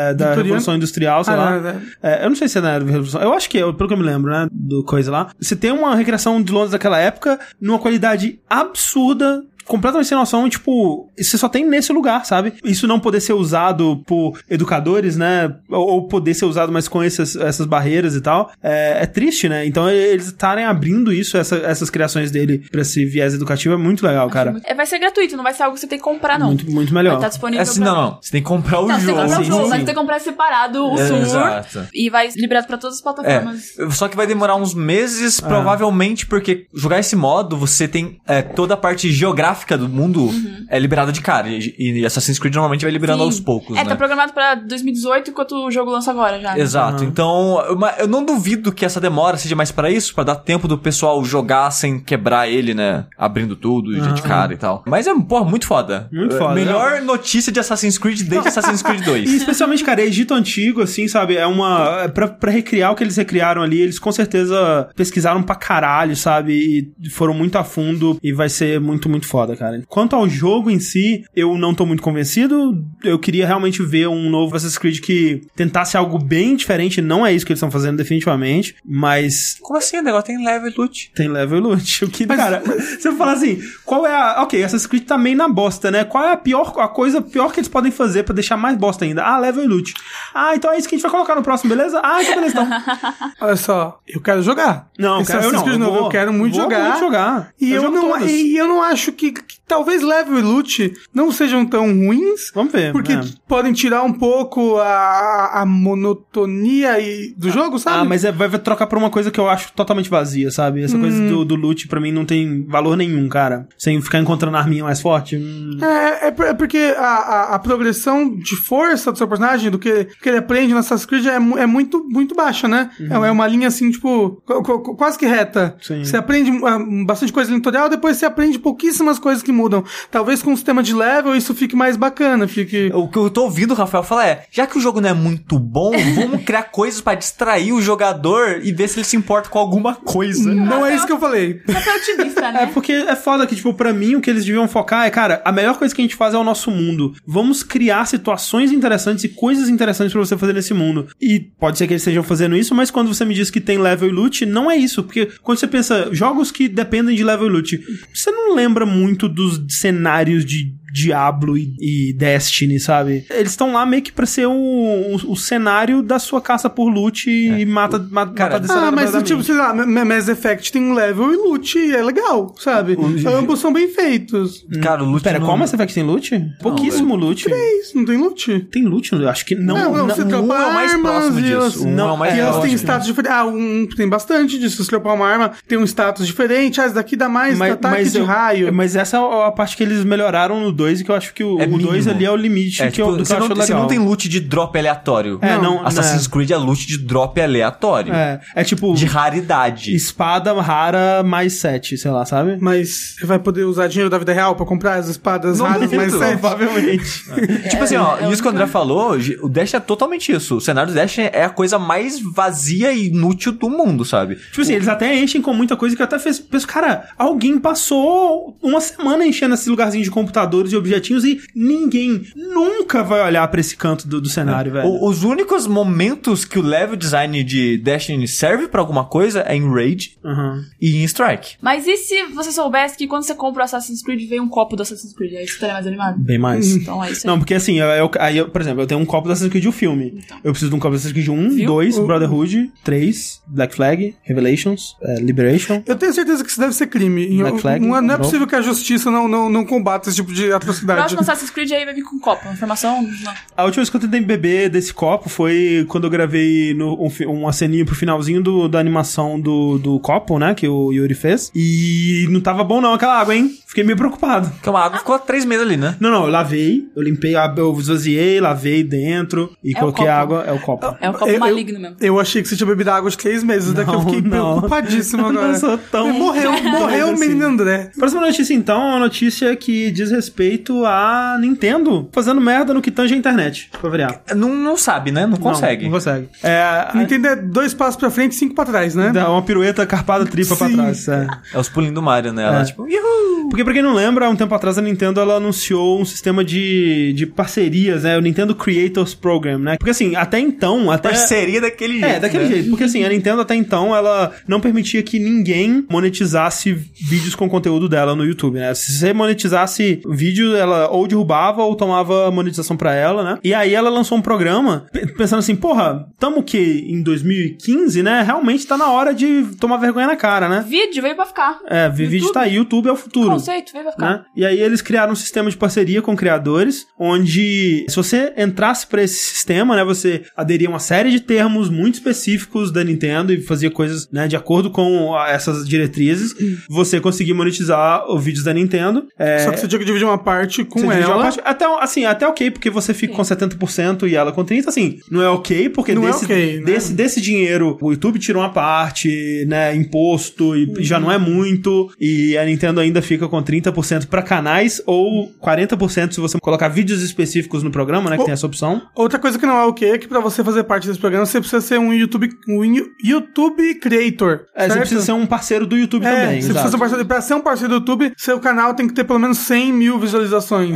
é, da? Revolução Industrial, sei Ah, lá. É, eu não sei se é na era da Revolução. Eu acho que é, pelo que eu me lembro, né? Do coisa lá. Você tem uma recriação de Londres daquela época numa qualidade absurda. Completamente sem noção, tipo, você só tem nesse lugar, sabe? Isso não poder ser usado por educadores, né? Ou, ou poder ser usado, mas com essas, essas barreiras e tal, é, é triste, né? Então eles estarem abrindo isso, essa- essas criações dele pra esse viés educativo é muito legal, cara. É, vai ser gratuito, não vai ser algo que você tem que comprar, não. Muito, muito Vai melhor. estar disponível. É assim, pra- não, não. Você tem que comprar o Não, você tem que jogo. comprar o jogo, sim, mas sim. você tem que comprar separado o É, Sur. exato. E vai liberado pra todas as plataformas. É, só que vai demorar uns meses, provavelmente, porque jogar esse modo, você tem é, toda a parte geográfica do mundo é liberada de cara. E, e Assassin's Creed normalmente vai liberando Sim. aos poucos, É, né? tá programado pra 2018, enquanto o jogo lança agora já. né? Exato. Então, eu, não duvido que essa demora seja mais pra isso, pra dar tempo do pessoal jogar sem quebrar ele, né? Abrindo tudo de- de cara e tal. Mas é, porra, muito foda. Muito É, foda. Melhor notícia de Assassin's Creed desde Assassin's Creed 2. E especialmente, cara, Egito Antigo, assim, sabe? É uma. é Pra, pra recriar o que eles recriaram ali, eles com certeza pesquisaram pra caralho, sabe? E foram muito a fundo e vai ser muito, muito foda, cara. Quanto ao jogo em si, eu não tô muito convencido. Eu queria realmente ver um novo Assassin's Creed que tentasse algo bem diferente. Não é isso que eles estão fazendo, definitivamente. Mas Como assim? O negócio tem level e loot. tem level e loot. O que, cara, se eu falar assim, qual é a. Ok, Assassin's Creed tá meio na bosta, né? Qual é a pior, a coisa pior que eles podem fazer pra deixar mais bosta ainda? Ah, level e loot. Ah, então é isso que a gente vai colocar no próximo, beleza? Ah, então beleza, então. Olha só, eu quero jogar. Não, cara, eu não. Novo, vou- eu quero muito vou jogar. muito jogar. E eu, jogo não, todos. e eu não acho que, que talvez level e loot não sejam tão ruins. Vamos ver. Porque é. podem tirar um pouco a, a monotonia e- do jogo, sabe? Ah, mas é, vai trocar por uma coisa que eu acho totalmente vazia, sabe? Essa Hum. coisa do, do loot pra mim não tem valor nenhum, cara. Sem ficar encontrando a arminha mais forte. hum. É, é por- é porque a, a, a progressão de força do seu personagem, do que, que ele aprende no Assassin's Creed, é, é muito, muito baixa, né? É, é uma linha assim, tipo, qu- qu- quase que reta. Sim. Você aprende ah, bastante coisa no tutorial, depois você aprende pouquíssimas coisas que mudam. Talvez com o sistema de level isso fique mais bacana, fique. O que eu tô ouvindo o Rafael falar é: já que o jogo não é muito bom, vamos criar coisas pra distrair o jogador e ver se ele se importa com alguma coisa. Não é isso que eu falei. É otimista, né? É porque é foda que, tipo, pra mim o que eles deviam focar é, cara, a melhor coisa que a gente faz é o nosso mundo. Vamos criar situações interessantes e coisas interessantes pra você fazer nesse mundo. E pode ser que eles estejam fazendo isso, mas quando você me diz que tem level e loot, não é isso. Porque quando você pensa, jogos que dependem de level e loot, você não lembra muito dos cenários de Diablo e, e Destiny, sabe? Eles estão lá meio que pra ser o, o, o cenário da sua caça por loot e mata, ma- Cara, mata Ah, mas tipo, sei lá, Ma- Mass Effect tem um level e loot, e é legal, sabe? Ambos são bem feitos. Cara, o loot Pera, não... qual Mass Effect tem loot? Pouquíssimo loot. É isso, não tem loot? Tem loot? Eu acho que não. Não, não, você troca um é o mais armas próximo disso. elas- Um não, é o mais e elas têm status diferentes. Ah, um tem bastante disso. Se você dropar uma arma, tem um status diferente. Ah, esse daqui dá mais ataque de eu- raio. mas essa é a parte que eles melhoraram no 2 e que eu acho que o, É 2 mínimo. ali é o limite É, que tipo, eu, do que você, eu não, acho você legal. não tem loot de drop aleatório. É, não, Assassin's Creed é loot de drop aleatório. É, é tipo De raridade. espada rara mais 7, sei lá, sabe? Mas você vai poder usar dinheiro da vida real pra comprar as espadas Não raras mais duvido. sete? Provavelmente. Tipo assim, ó, é isso que o André falou, o Dash é totalmente isso. O cenário do Dash é a coisa mais vazia e inútil do mundo, sabe? tipo assim, eles até enchem com muita coisa que eu até fez, penso, cara, alguém passou uma semana enchendo esse lugarzinho de computadores e objetinhos e ninguém nunca vai olhar pra esse canto do, do cenário, velho. O- os únicos momentos que o level design de Destiny serve pra alguma coisa é em Raid Aham. e em Strike. Mas e se você soubesse que quando você compra o Assassin's Creed vem um copo do Assassin's Creed? Aí você estaria mais animado? Bem mais. Então é isso aí. Não, porque assim, eu, eu- aí eu, por exemplo, eu tenho um copo do Assassin's Creed o filme. Eu preciso de um copo do Assassin's Creed 1, Viu? 2, Brotherhood, 3, Black Flag, Revelations, eh, Liberation. Eu tenho certeza que isso deve ser crime. E Black Flag, não, é, não é possível que a justiça não, não, não combata esse tipo de atrocidade. Próximo Assassin's Creed aí vai vir com copo. Informação? Não. A última vez que eu tentei beber desse copo foi quando eu gravei no, um, uma ceninha pro finalzinho do, da animação do, do copo, né? Que o Yuri fez. E não tava bom não aquela água, hein? Fiquei meio preocupado. Porque uma água ficou três meses ali, né? Não, não, eu lavei, eu limpei, a- eu esvaziei, lavei dentro e É o coloquei água. É o copo. É um copo Eu- eu- maligno mesmo. Eu achei que você tinha bebido água de três meses, daqui eu Não, fiquei não. preocupadíssimo Eu agora. não sou tão- Morreu, morreu o assim. menino André. Próxima notícia, então, é uma notícia que diz respeito a Nintendo fazendo merda no que tange a internet, pra variar. Não, não sabe, né? Não consegue. Não, não consegue. É, Nintendo é dois passos pra frente e cinco pra trás, né? dá uma pirueta carpada tripa pra Sim. trás. É. É os pulinhos do Mario, né? Ela, É. tipo, Yuhu! Porque pra quem não lembra, há um tempo atrás a Nintendo ela anunciou um sistema de, de parcerias, né? O Nintendo Creators Program, né? Porque assim, até então, até... Parceria daquele jeito. É, daquele né? jeito. Porque assim, a Nintendo até então, ela não permitia que ninguém monetizasse vídeos com conteúdo dela no YouTube, né? Se você monetizasse vídeo, ela ou derrubava ou tomava monetização pra ela, né? E aí ela lançou um programa pe- pensando assim, porra, tamo que em 2015, né? Realmente tá na hora de tomar vergonha na cara, né? Vídeo veio pra ficar. É, vídeo YouTube. tá aí, YouTube é o futuro. Conceito veio pra ficar. Né? E aí eles criaram um sistema de parceria com criadores, onde se você entrasse para esse sistema, né, você aderia a uma série de termos muito específicos da Nintendo e fazia coisas, né, de acordo com essas diretrizes, você conseguia monetizar os vídeos da Nintendo. É, Só que você tinha que dividir uma parte com você ela. parte- até, assim, até ok, porque você fica com 70% e ela com 30%, assim, não é ok, porque Não é desse, ok, né? desse, desse dinheiro o YouTube tira uma parte, né, imposto, e já não é muito, e a Nintendo ainda fica com 30% pra canais, ou 40% se você colocar vídeos específicos no programa, né, que Oh. tem essa opção. Outra coisa que não é ok é que pra você fazer parte desse programa, você precisa ser um YouTube, um YouTube Creator. É, você precisa ser um parceiro do YouTube É, também, você exato. precisa ser um parceiro, pra ser um parceiro do YouTube, seu canal tem que ter pelo menos 100 mil visualizações.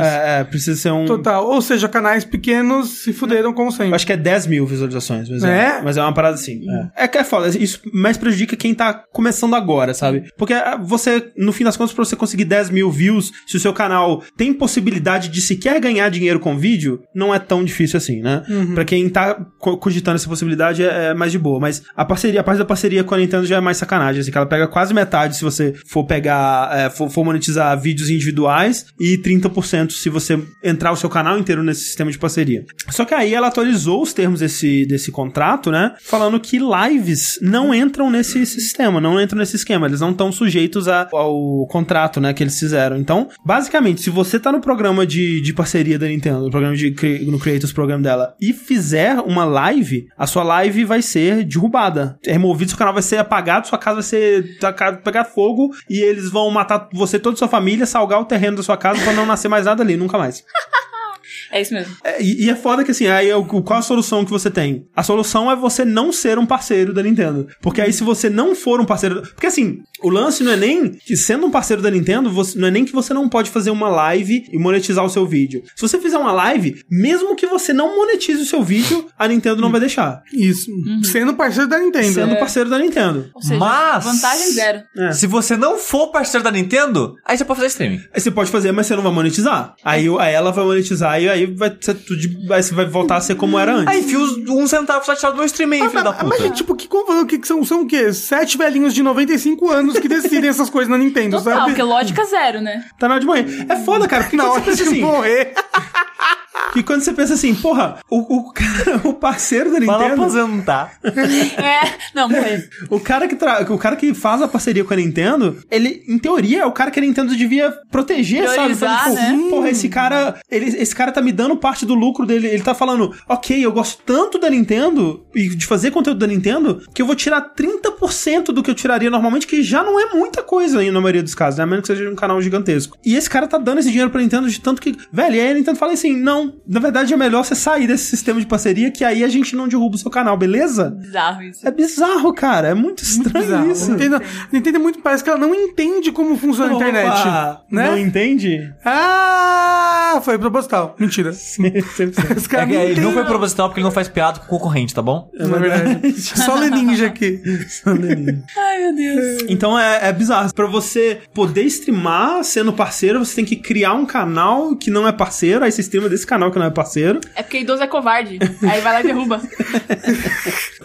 É, é, precisa ser um... Total. Ou seja, canais pequenos se fuderam com 100. Eu acho que é 10 mil visualizações, mas É? é, mas é uma parada assim. É. é que é foda, isso mais prejudica quem tá começando agora, sabe? Porque ah, você, no fim das contas, pra você conseguir 10 mil views, se o seu canal tem possibilidade de sequer ganhar dinheiro com vídeo, não é tão difícil assim, né? Pra quem tá co- cogitando essa possibilidade, é, é mais de boa. Mas a parceria, a parte da parceria com a Nintendo já é mais sacanagem, assim, que ela pega quase metade se você for pegar, é, for, for monetizar vídeos individuais e 30% se você entrar o seu canal inteiro nesse sistema de parceria. Só que aí ela atualizou os termos desse, desse contrato, né? Falando que lives não entram nesse sistema, não entram nesse esquema. Eles não estão sujeitos a- ao contrato, né? Que eles fizeram. Então, basicamente, se você tá no programa de, de parceria da Nintendo, no programa de no Creators Program dela, e fizer uma live, a sua live vai ser derrubada. É removido, seu canal vai ser apagado, sua casa vai ser tacado, pegar fogo e eles vão matar você, toda a sua família, salgar o terreno da sua casa pra não nascer mais nada ali, nunca mais. É isso mesmo. É, e, e é foda que assim, aí é qual a solução que você tem? A solução é você não ser um parceiro da Nintendo. Porque aí se você não for um parceiro. Porque assim, o lance não é nem que sendo um parceiro da Nintendo, você- não é nem que você não pode fazer uma live e monetizar o seu vídeo. Se você fizer uma live, mesmo que você não monetize o seu vídeo, a Nintendo não vai deixar. Isso. Sendo parceiro da Nintendo. Sendo parceiro da Nintendo. Ou seja, Mas- vantagem zero. É. Se você não for parceiro da Nintendo, aí você pode fazer streaming. Aí você pode fazer, mas você não vai monetizar. Aí, o- aí ela vai monetizar e aí vai ser tudo de, aí você vai voltar a ser como era antes. Aí enfia os um centavo só tirado do meu streaming, Ah, filho da mas, puta. mas, tipo, que, como, que, que são, são o quê? Sete velhinhos de 95 anos que decidem essas coisas na Nintendo, Total, sabe? porque lógica zero, né? Tá na hora de morrer. É foda, cara. Porque hora você pensa de assim, morrer. E quando você pensa assim, porra, o, o, cara- o parceiro da Fala Nintendo. aposentar. É, não, morrer. O cara, que tra... o cara que faz a parceria com a Nintendo, ele, em teoria, é o cara que a Nintendo devia proteger, Priorizar, sabe? Fazer, tipo, né? Porra, esse cara. Ele, esse cara tá me dando parte do lucro dele. Ele tá falando, ok, eu gosto tanto da Nintendo e de fazer conteúdo da Nintendo que eu vou tirar 30% do que eu tiraria normalmente, que já não é muita coisa aí na maioria dos casos, né? A menos que seja um canal gigantesco. E esse cara tá dando esse dinheiro pra Nintendo de tanto que. Velho, e aí a Nintendo fala assim: não, na verdade é melhor você sair desse sistema de parceria que aí a gente não derruba o seu canal, beleza? Bizarro isso. É bizarro, cara. É muito estranho Bizarro. isso. Nintendo, Nintendo é muito, parece que ela não entende como funciona a internet. Opa, né? Não entende? Ah, foi proposital. Mentira. 100%. Os É caras que não não foi proposital porque ele não faz piada com o concorrente, tá bom? Na verdade. Só Leninja aqui. Ai, meu Deus. Então é, é bizarro. Pra você poder streamar sendo parceiro, você tem que criar um canal que não é parceiro. Aí você streama desse canal que não é parceiro. É porque idoso é covarde. Aí vai lá e derruba.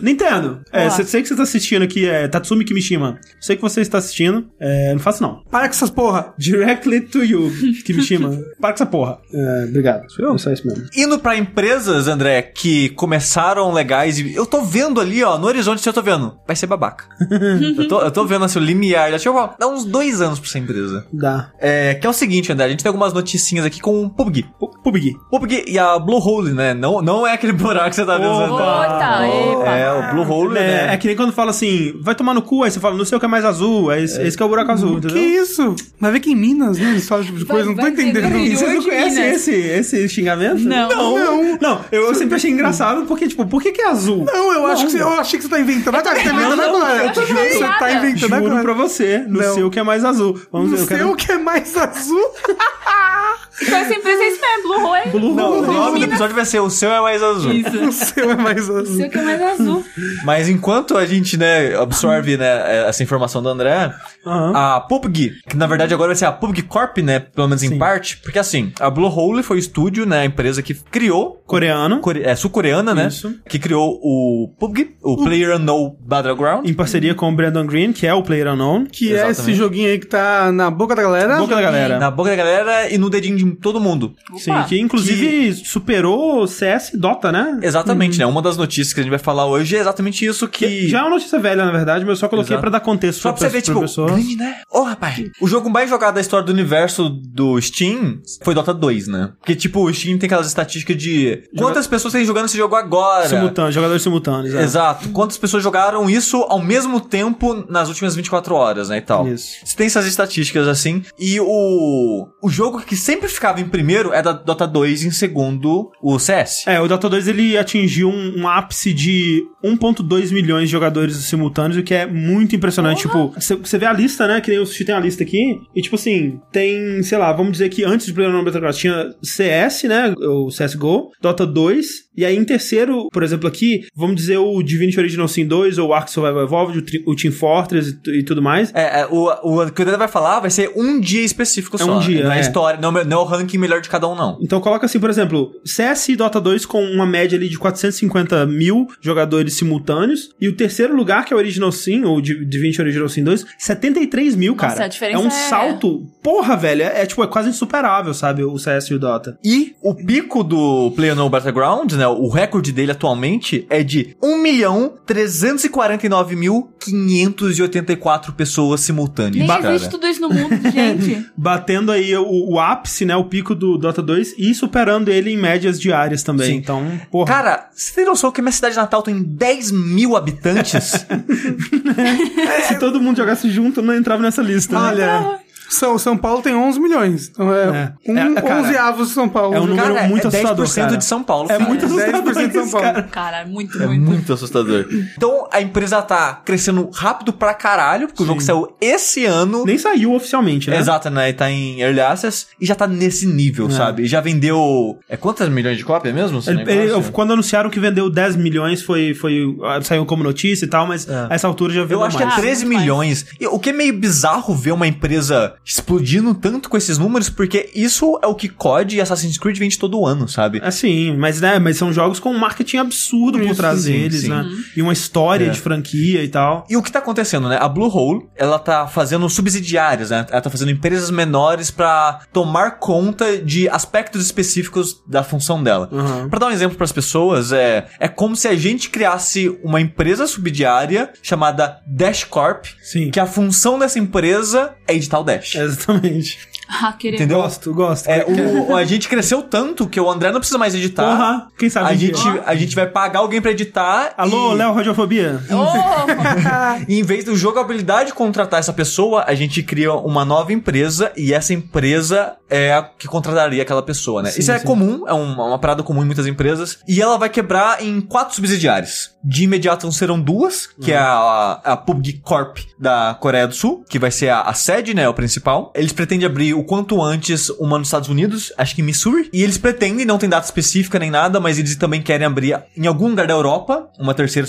Nintendo, é, cê- sei que você tá assistindo aqui, é Tatsumi Kimishima. Sei que você está assistindo. É, não faço não. Para com essas porra. Directly to you, Kimishima. Para com essa porra. É, obrigado. É só isso mesmo. Indo pra empresas, André, que começaram legais e eu tô vendo ali, ó, no horizonte eu tô vendo, vai ser babaca. eu, tô, eu tô vendo assim, o limiar, acho que eu- dá uns dois anos pra essa empresa. Dá. É, que é o seguinte, André, a gente tem algumas noticinhas aqui com o PUBG. PUBG. PUBG e a Bluehole, né? Não, não é aquele buraco que você tá vendo. Ota, epa. É é o Blue Hole, É, né? é que nem quando fala assim, vai tomar no cu, aí você fala, não sei o que é mais azul, é esse, esse que é o buraco azul, Que entendeu? isso? Vai ver que em Minas, né? Eles falam esse tipo de Vai- coisa. Não tô vai entendendo. o Vocês não conhecem esse, esse xingamento? Não. Não, não. eu, eu sempre achei engraçado, porque, tipo, por que que é azul? Não, eu acho que você, eu achei que você tá inventando agora. Você tá inventando Não, agora. eu tô Você tá inventando Juro agora. pra você, no Não. seu que é mais azul. Vamos No ver, eu seu quero... que é mais azul. Então essa empresa é isso mesmo, Blue Hole. Blue Não, o nome do episódio vai ser O Seu é Mais Azul. Isso. O seu é mais O azul. seu que é mais azul. Mas enquanto a gente, né, absorve, né, essa informação do André, a PUBG, que na verdade agora vai ser a PUBG Corp, né, pelo menos em Sim. parte, porque assim, a Blue Hole foi o estúdio, né, a empresa que criou, Coreano, core- é sul-coreana, né, Isso. que criou o PUBG, o Player Unknown Battleground. em parceria com o Brandon Green, que é o Player Unknown. Que é esse Exatamente. joguinho aí que tá na boca da galera. Boca da galera. Na boca da galera e no dedinho de todo mundo. Sim, Opa. que inclusive superou o CS e Dota, né? Exatamente, né? Uma das notícias que a gente vai falar hoje é exatamente isso que... Já é uma notícia velha, na verdade, mas eu só coloquei Exato. pra dar contexto Só pra você ver, tipo, pessoa. grande, né? Ô, rapaz, o jogo mais jogado da história do universo do Steam foi Dota 2, né? Porque, tipo, o Steam tem aquelas estatísticas de quantas pessoas têm jogando esse jogo agora. Simultâneo, jogadores simultâneos. é. Exato. Quantas pessoas jogaram isso ao mesmo tempo nas últimas 24 horas, né, e tal. Isso. Você tem essas estatísticas assim. E o, o jogo que sempre ficava em primeiro é da Dota 2, em segundo o CS. É, o Dota 2 ele atingiu um, um ápice de 1.2 milhões de jogadores simultâneos, o que é muito impressionante. Tipo, você vê a lista, né? Que nem o Sushi tem a lista aqui. E, tipo assim, tem, sei lá, vamos dizer que antes de PlayerUnknown Battlegrounds tinha CS, né? O CSGO, Dota 2. E aí, em terceiro, por exemplo, aqui, vamos dizer o Divinity Original Sin 2, ou Ark Survival Evolved, o, o Team Fortress e, e tudo mais. É, é, o, o que o Deda vai falar vai ser um dia específico É só. um dia, Não é é. história, não, não é o ranking melhor de cada um, não. Então coloca assim, por exemplo, CS e Dota 2 com uma média ali de 450 mil jogadores simultâneos. E o terceiro lugar, que é o Original Sin, ou Div- Divinity Original Sin 2, 73 mil, Nossa, cara. a diferença é um é- salto. Porra, velho. É, é, tipo, é quase insuperável, sabe? O CS e o Dota. E o pico do PlayerUnknown Battlegrounds, né, o recorde dele atualmente é de 1.349.584 pessoas simultâneas, Nem existe tudo isso no mundo, gente. Batendo aí o, o ápice, né? O pico do Dota 2 e superando ele em médias diárias também. Sim. Então, porra. Cara, você tem noção que minha cidade natal tem 10 mil habitantes? se todo mundo jogasse junto, não entrava nessa lista. né? São, São Paulo tem 11 milhões. Então é, É. um É, cara, 11 avos de São Paulo. é um número cara, muito é 10% assustador, cara. de São Paulo. É filho. muito 10% de assustador São Paulo. cara. Cara, muito, É muito. muito assustador. Então a empresa tá crescendo rápido pra caralho, porque o jogo saiu esse ano. Nem saiu oficialmente, né? Exato, né? E tá em Early Access e já tá nesse nível, sabe? E já vendeu. É quantas milhões de cópias mesmo? esse Ele- ele- quando anunciaram que vendeu 10 milhões, foi, foi ah, saiu como notícia e tal, mas É. a essa altura já vendeu Eu acho que é mais. Ah, 13 muito mais. milhões. E o que é meio bizarro ver uma empresa explodindo tanto com esses números, porque isso é o que COD e Assassin's Creed vende todo ano, sabe? É sim, mas né, mas são jogos com um marketing absurdo por trás sim, deles, sim. né? E uma história É. de franquia e tal. E o que tá acontecendo, né? A Blue Hole, ela tá fazendo subsidiárias, né? Ela tá fazendo empresas menores pra tomar conta de aspectos específicos da função dela. Uhum. Pra dar um exemplo pras pessoas, é, é como se a gente criasse uma empresa subsidiária chamada Dash Corp, Sim. que a função dessa empresa é editar o Dash. Exatamente. Ah, querendo. Entendeu? Gosto, gosto. É, o, a gente cresceu tanto que o André não precisa mais editar. Porra, quem sabe A dia. gente, a gente vai pagar alguém pra editar. Alô, e, Léo Radiofobia? Oh, e em vez do jogabilidade contratar essa pessoa, a gente cria uma nova empresa e essa empresa é a que contrataria aquela pessoa, né? Sim, Isso é sim. comum, é uma, uma parada comum em muitas empresas. E ela vai quebrar em quatro subsidiárias. De imediato serão duas, que é a, a PUBG Corp da Coreia do Sul, que vai ser a, a sede, né? O principal. Eles pretendem abrir o quanto antes uma nos Estados Unidos, acho que em Missouri. E eles pretendem, não tem data específica nem nada, mas eles também querem abrir em algum lugar da Europa, uma terceira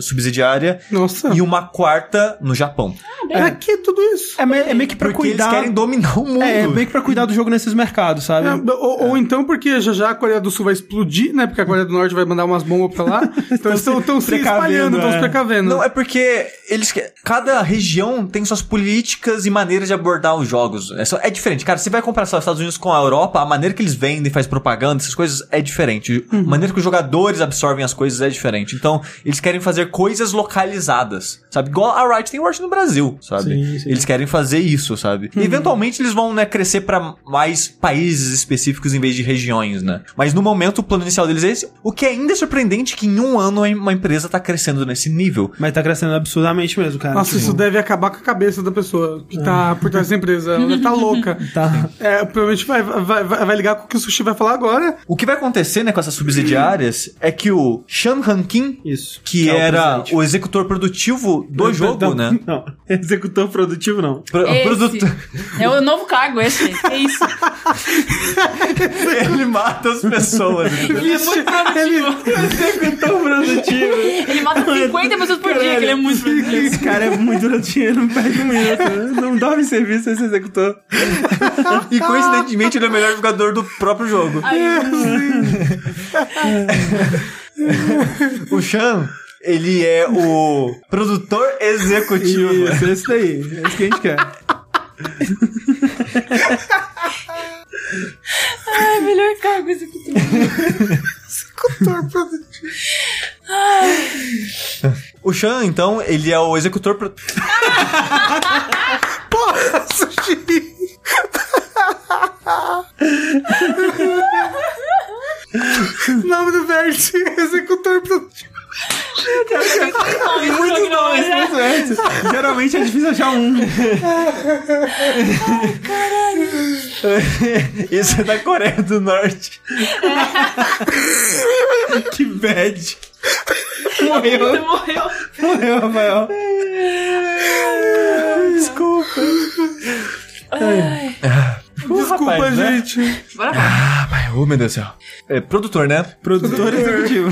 subsidiária Nossa. e uma quarta no Japão. Pra que tudo isso? É, me- é meio que pra Porque cuidar. eles querem dominar o mundo. É, é meio que pra cuidar do jogo nesses mercados, sabe? É, ou, ou então porque já já a Coreia do Sul vai explodir, né? Porque a Coreia do Norte vai mandar umas bombas pra lá. Então eles estão se precavendo, espalhando, estão é. se precavendo. Não, é porque eles cada região tem suas políticas e maneiras de abordar os jogos. É, só- é diferente. Diferente. Cara, você vai comparar só os Estados Unidos com a Europa, a maneira que eles vendem, faz propaganda, essas coisas é diferente. A maneira que os jogadores absorvem as coisas é diferente. Então, eles querem fazer coisas localizadas, sabe? Igual a Riot tem Riot no Brasil, sabe? Sim, sim. Eles querem fazer isso, sabe? E, eventualmente eles vão, né, crescer pra mais países específicos em vez de regiões, né? Mas no momento o plano inicial deles é esse, o que ainda é surpreendente que em um ano uma empresa tá crescendo nesse nível. Mas tá crescendo absurdamente mesmo, cara. Nossa, Tipo, isso deve acabar com a cabeça da pessoa que tá por trás dessa empresa. Ela tá louca. Tá. É, provavelmente vai, vai, vai, vai ligar com o que o Sushi vai falar agora. O que vai acontecer, né, com essas subsidiárias é que o Shan Han Kim, Isso. que, é o era presidente. o executor produtivo do Não, jogo, não, né? Não, executor produtivo não. Pro- Esse. produto- É o novo cargo esse. É isso. ele mata as pessoas. Ele é muito produtivo. Executor produtivo. Ele mata 50 pessoas por dia, que ele é muito produtivo. Esse cara é muito produtivo, não perde um minuto. né? Não dorme em serviço esse executor. E coincidentemente ele é o melhor jogador do próprio jogo. O Shan, ele é o produtor executivo. Isso, esse daí. É isso que a gente quer. ai, melhor cargo aqui. Executor produtivo. O Shan, então, ele é o executor. pro- Porra, Sushi! Nome do vértice, executor produtivo. Muito bom esse processo. Geralmente é difícil achar um. Isso é da Coreia do Norte. Que bad. Morreu. Morreu. Morreu, Rafael. Desculpa. Ai, Desculpa, rapaz, né? gente. bora lá. Ah, pai, oh, meu Deus do céu. É produtor, né? Produtor executivo.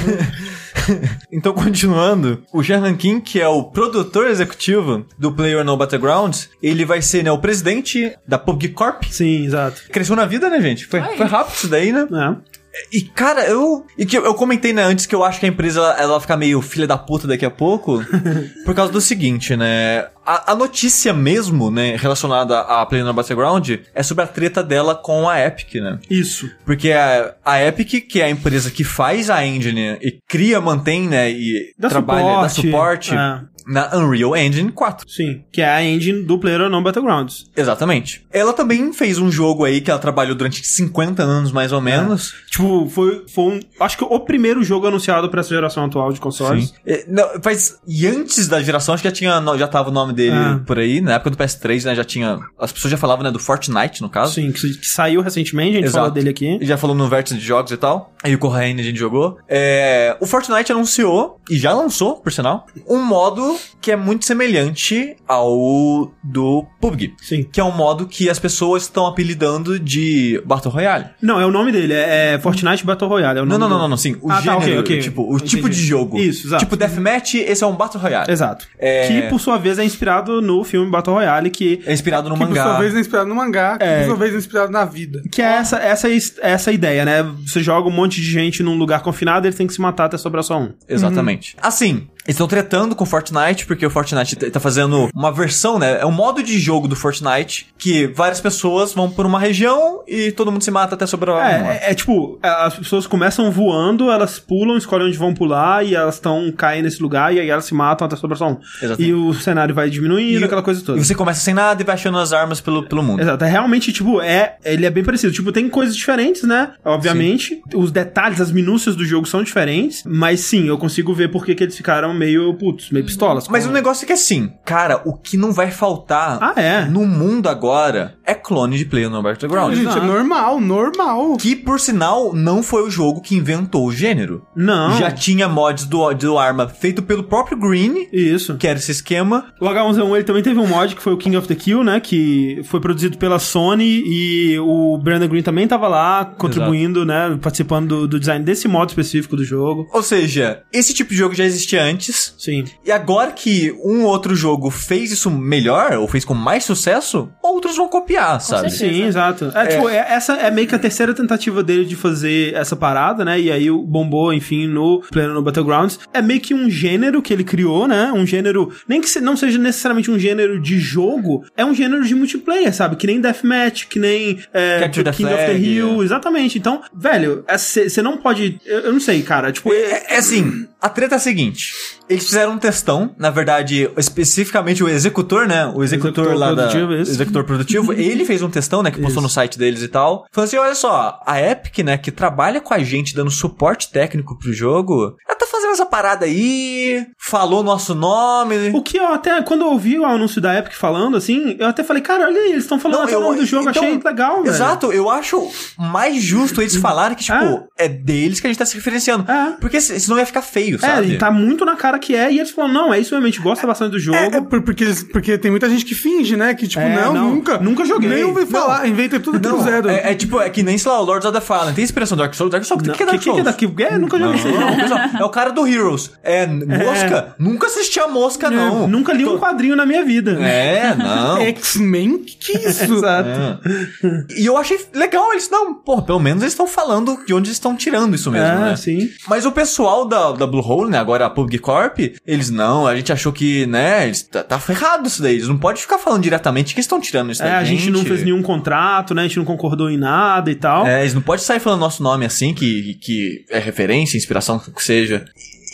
Então, continuando, o Jean Han Kim, que é o produtor executivo do Player No Battlegrounds, ele vai ser né, o presidente da PUBG Corp. Sim, exato. Cresceu na vida, né, gente? Foi, foi rápido isso daí, né? É. E, cara, eu. E que eu, eu comentei, né, antes que eu acho que a empresa ela, ela vai ficar meio filha da puta daqui a pouco. por causa do seguinte, né? A, a notícia mesmo, né, relacionada Player No Battleground é sobre a treta dela com a Epic, né? Isso. Porque a, a Epic, que é a empresa que faz a engine e cria, mantém, né, e Dá trabalha, dá suporte, suporte é. Na Unreal Engine 4. Sim. Que é a engine do PlayerUnknown Battlegrounds. Exatamente. Ela também fez um jogo aí que ela trabalhou durante 50 anos, mais ou menos. Tipo, foi, foi um. Acho que o primeiro jogo anunciado pra essa geração atual de consoles. É, não, faz, e antes da geração, acho que já tinha, já tava o nome dele Ah. por aí. Na época do PS3, né, já tinha... As pessoas já falavam, né, do Fortnite, no caso. Sim, que, que saiu recentemente, a gente Exato. falou dele aqui. Já falou no vértice de jogos e tal. Aí o Corraine a gente jogou. É, o Fortnite anunciou, e já lançou, por sinal, um modo que é muito semelhante ao do PUBG. Sim. Que é um modo que as pessoas estão apelidando de Battle Royale. Não, é o nome dele, é, é Fortnite Battle Royale. É o Não, nome não, não, não, não, sim. O Ah, tá, gênero, ok, ok. tipo, o Entendi. tipo de jogo. Isso, exato. Tipo Deathmatch, esse é um Battle Royale. Exato. É- Que, por sua vez, é inspirado no filme Battle Royale, que É inspirado no Que por sua mangá. vez é inspirado no mangá, que É. por sua vez é inspirado na vida. Que é essa, essa, essa ideia, né? Você joga um monte de gente num lugar confinado e eles têm que se matar até sobrar só um. Exatamente. Assim, eles estão tretando com o Fortnite, porque o Fortnite t- tá fazendo uma versão, né? É um modo de jogo do Fortnite que várias pessoas vão por uma região e todo mundo se mata até sobrar uma. É, é, é tipo, é, as pessoas começam voando, elas pulam, escolhem onde vão pular e elas estão caindo nesse lugar e aí elas se matam até sobrar só um. Exatamente. E o cenário vai diminuindo, E- aquela coisa toda. E você começa sem nada e vai achando as armas pelo, pelo mundo. Exato, é realmente, tipo, é, ele é bem parecido. Tipo, tem coisas diferentes, né? Obviamente. Os detalhes, as minúcias do jogo são diferentes, mas sim, eu consigo ver por que eles ficaram meio, putz, meio pistolas. Mas o negócio é que assim, cara, o que não vai faltar Ah, é? no mundo agora é clone de Player no Battleground. Gente, é Exato. normal, normal. Que, por sinal, não foi o jogo que inventou o gênero. Não. Já tinha mods do, do arma feito pelo próprio Green, Isso. que era esse esquema. O H1Z1 ele também teve um mod que foi o King of the Kill, né? Que foi produzido pela Sony e o Brandon Green também tava lá contribuindo, né? Participando do, do design desse modo específico do jogo. Ou seja, esse tipo de jogo já existia antes. Sim. E agora que um outro jogo fez isso melhor, ou fez com mais sucesso, ou outros vão copiar, sabe? certeza. Sim, exato. É, tipo, é- essa é meio que a terceira tentativa dele de fazer essa parada, né? E aí o bombou, enfim, no Player no Battlegrounds. É meio que um gênero que ele criou, né? Um gênero, nem que se- não seja necessariamente um gênero de jogo, é um gênero de multiplayer, sabe? Que nem Deathmatch, que nem é, King of the Flag, Hill, exatamente. Então, velho, você não pode. Eu, eu não sei, cara. Tipo, É, é assim, a treta é a seguinte. Eles fizeram um testão, na verdade, especificamente o executor, né? O executor, Executor lá produtivo, da... isso. Executor produtivo, ele fez um testão, né? Que postou no site deles e tal. Falando assim, olha só, a Epic, né? Que trabalha com a gente dando suporte técnico pro jogo, ela tá fazendo essa parada aí, falou nosso nome... O que eu até, quando eu ouvi o anúncio da Epic falando, assim, eu até falei, cara, olha aí, eles estão falando Não, até o nome do jogo, então, achei legal, velho. Exato, eu acho mais justo eles falarem que, tipo, é, deles que a gente tá se referenciando. É. Porque se- senão ia ficar feio, É, sabe? e tá muito na cara que é, e eles falam, não, é isso mesmo, a gente gosta bastante do jogo. É, é por- porque, eles, porque tem muita gente que finge, né? Que tipo, É, não, não, nunca. nunca joguei. Nem ouvi Não. falar, inventa tudo Não, do zero. É, é tipo, é que nem, sei lá, o Lords of the Fallen. Tem inspiração do Dark Souls. Dark Souls, o Não, que, que é Dark que, que Souls? é daqui? É, nunca joguei Não, não. pessoal, é o cara do Heroes. É, mosca? Nunca assisti a mosca, não. Nunca li um quadrinho na minha vida. É, não. X-Men? Que é isso? Exato. É. E eu achei legal eles não, porra, pelo menos eles estão falando de onde eles estão tirando isso mesmo, É, né? sim. Mas o pessoal da, da Blue Hole, né, agora a PUBG Corp, eles não, a gente achou que, né, eles, tá, tá ferrado isso daí, eles não podem ficar falando diretamente que eles estão tirando isso É, da a gente não fez nenhum contrato, né? A gente não concordou em nada e tal. É, eles não podem sair falando nosso nome assim, que, que é referência, inspiração, o que seja.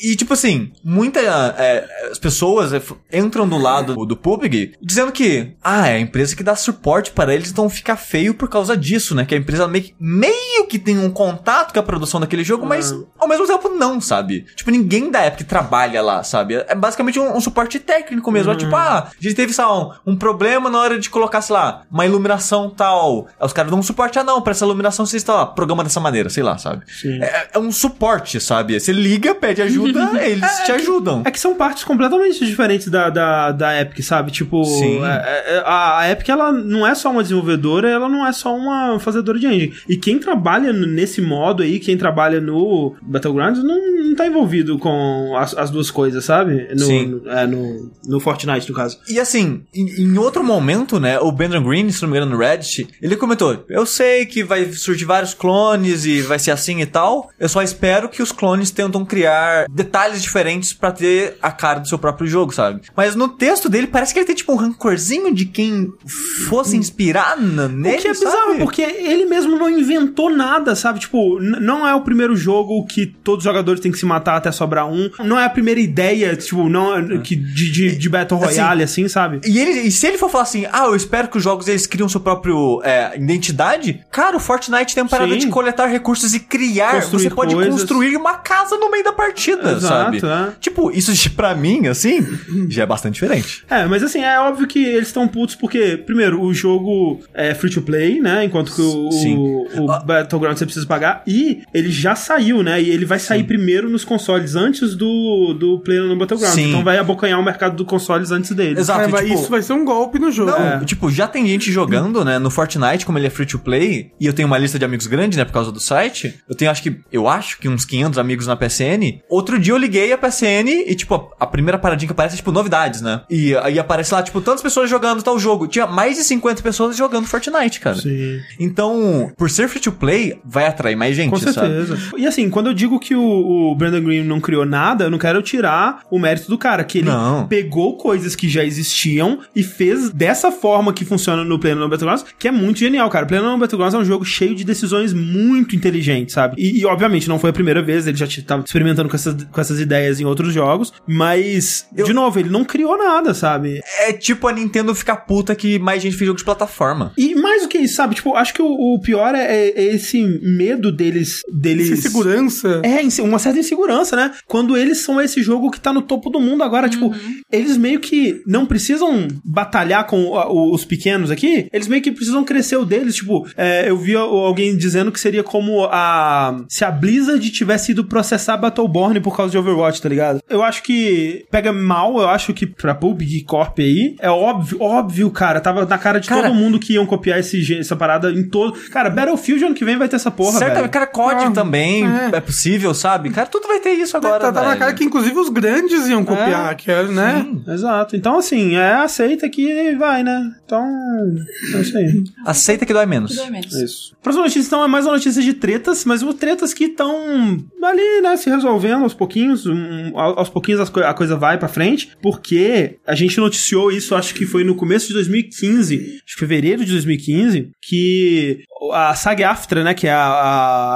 E, tipo assim, muitas as pessoas é, entram do lado do, PUBG dizendo que, ah, é a empresa que dá suporte para eles, então fica feio por causa disso, né? Que a empresa meio, que- meio que tem um contato com a produção daquele jogo, mas ao mesmo tempo não, sabe? Tipo, ninguém da Epic trabalha lá, sabe? É basicamente um, um suporte técnico mesmo. É tipo, ah, a gente teve, sei um, um problema na hora de colocar, sei lá, uma iluminação tal. Aí os caras dão um suporte, ah, não, pra essa iluminação você está lá, programa dessa maneira, sei lá, sabe? É, é um suporte, sabe? Você liga, pede ajuda, eles te ajudam. É que são partes completamente diferentes da, da, da Epic, sabe? Tipo, Sim. é- é- a, a Epic, ela não é só uma desenvolvedora, ela não é só uma fazedora de engine. E quem trabalha nesse modo aí, quem trabalha no Battlegrounds, não, não tá envolvido com as, as duas coisas, sabe? No, Sim. No, é, no, no Fortnite, no caso. E assim, em, em outro momento, né, o Brandon Green, se não me engano, no Reddit, ele comentou: Eu sei que vai surgir vários clones e vai ser assim e tal. Eu só espero que os clones tentam criar detalhes diferentes pra ter a cara do seu próprio jogo, sabe? Mas no texto dele parece que ele tem tipo um rancorzinho de quem fosse inspirar nele. O que é bizarro, sabe? porque ele mesmo não inventou nada, sabe? Tipo, não é o primeiro jogo que todos os jogadores têm que se matar até sobrar um. Não é a primeira ideia, tipo, não é- que de, de, de Battle Assim, Royale, assim, sabe? E, ele, e se ele for falar assim, ah, eu espero que os jogos eles criam sua própria é, identidade, cara, o Fortnite tem a parada Sim. de coletar recursos e criar. Construir você pode coisas. construir uma casa no meio da partida, Exato, sabe? é. Tipo, isso pra mim, assim, já é bastante diferente. É, mas assim, é óbvio que eles estão putos porque, primeiro, o jogo é free to play, né? Enquanto que o, Sim. o, o Battleground você precisa pagar. E ele já saiu, né? E ele vai sair primeiro nos consoles antes do, do Play no Battleground. Sim. Então vai abocanhar o mercado dos consoles antes dele. Exato. Caramba, tipo- isso vai ser um golpe no jogo. Não, É. tipo, já tem gente jogando, né, no Fortnite, como ele é free to play, e eu tenho uma lista de amigos grande, né, por causa do site. Eu tenho, acho que, eu acho que uns 500 amigos na PSN. Outro dia eu liguei a PSN e, tipo, a, primeira paradinha que aparece é, tipo, novidades, né? E aí aparece lá, tipo, tantas pessoas jogando tal jogo. Tinha mais de 50 pessoas jogando Fortnite, cara. Sim. Então, por ser free to play, vai atrair mais gente, Com sabe? certeza. E assim, quando eu digo que o, o Brandon Green não criou nada, eu não quero tirar o mérito do cara, que ele Não. pegou coisas que já existiam e fez dessa forma que funciona no PlayerUnknown's Battlegrounds, que é muito genial, cara. PlayerUnknown's Battlegrounds é um jogo cheio de decisões muito inteligentes, sabe? E, e, obviamente não foi a primeira vez, ele já estava experimentando com essas, com essas ideias em outros jogos, mas, de novo, ele não criou nada, sabe? É tipo a Nintendo ficar puta que mais gente fez jogo de plataforma. E mais do que isso, sabe? Tipo, acho que o, o pior é, é esse medo deles. deles Essa segurança. É, uma certa insegurança, né? Quando eles são esse jogo que tá no topo do mundo agora, tipo, eles meio que não precisam batalhar com os pequenos aqui, eles meio que precisam crescer o deles. Tipo, é, eu vi alguém dizendo que seria como a. Se a Blizzard tivesse ido processar Battleborn por causa de Overwatch, tá ligado? Eu acho que pega mal, eu acho que pra PUBG Corp aí, é óbvio, óbvio, cara, tava na cara de Cara- todo mundo que iam copiar esse, essa parada em todo... Cara, Battlefield ano que vem vai ter essa porra, Certamente, velho. cara, COD Ah, também é. é. possível, sabe? Cara, tudo vai ter isso agora, tá, tá na cara que inclusive os grandes iam copiar, que é, né? Exato. Então, assim, é aceita que vai, né? Então, é isso aí. Aceita que dói menos. Tudo bem menos. Isso. Próxima notícia, então, é mais uma notícia de tretas, mas tretas que estão ali, né, se resolvendo aos pouquinhos. um, ao- aos pouquinhos a coisa vai pra frente, porque a gente noticiou isso, acho que foi no começo de 2015, acho que fevereiro de 2015, que a SAG-AFTRA, né, que é a,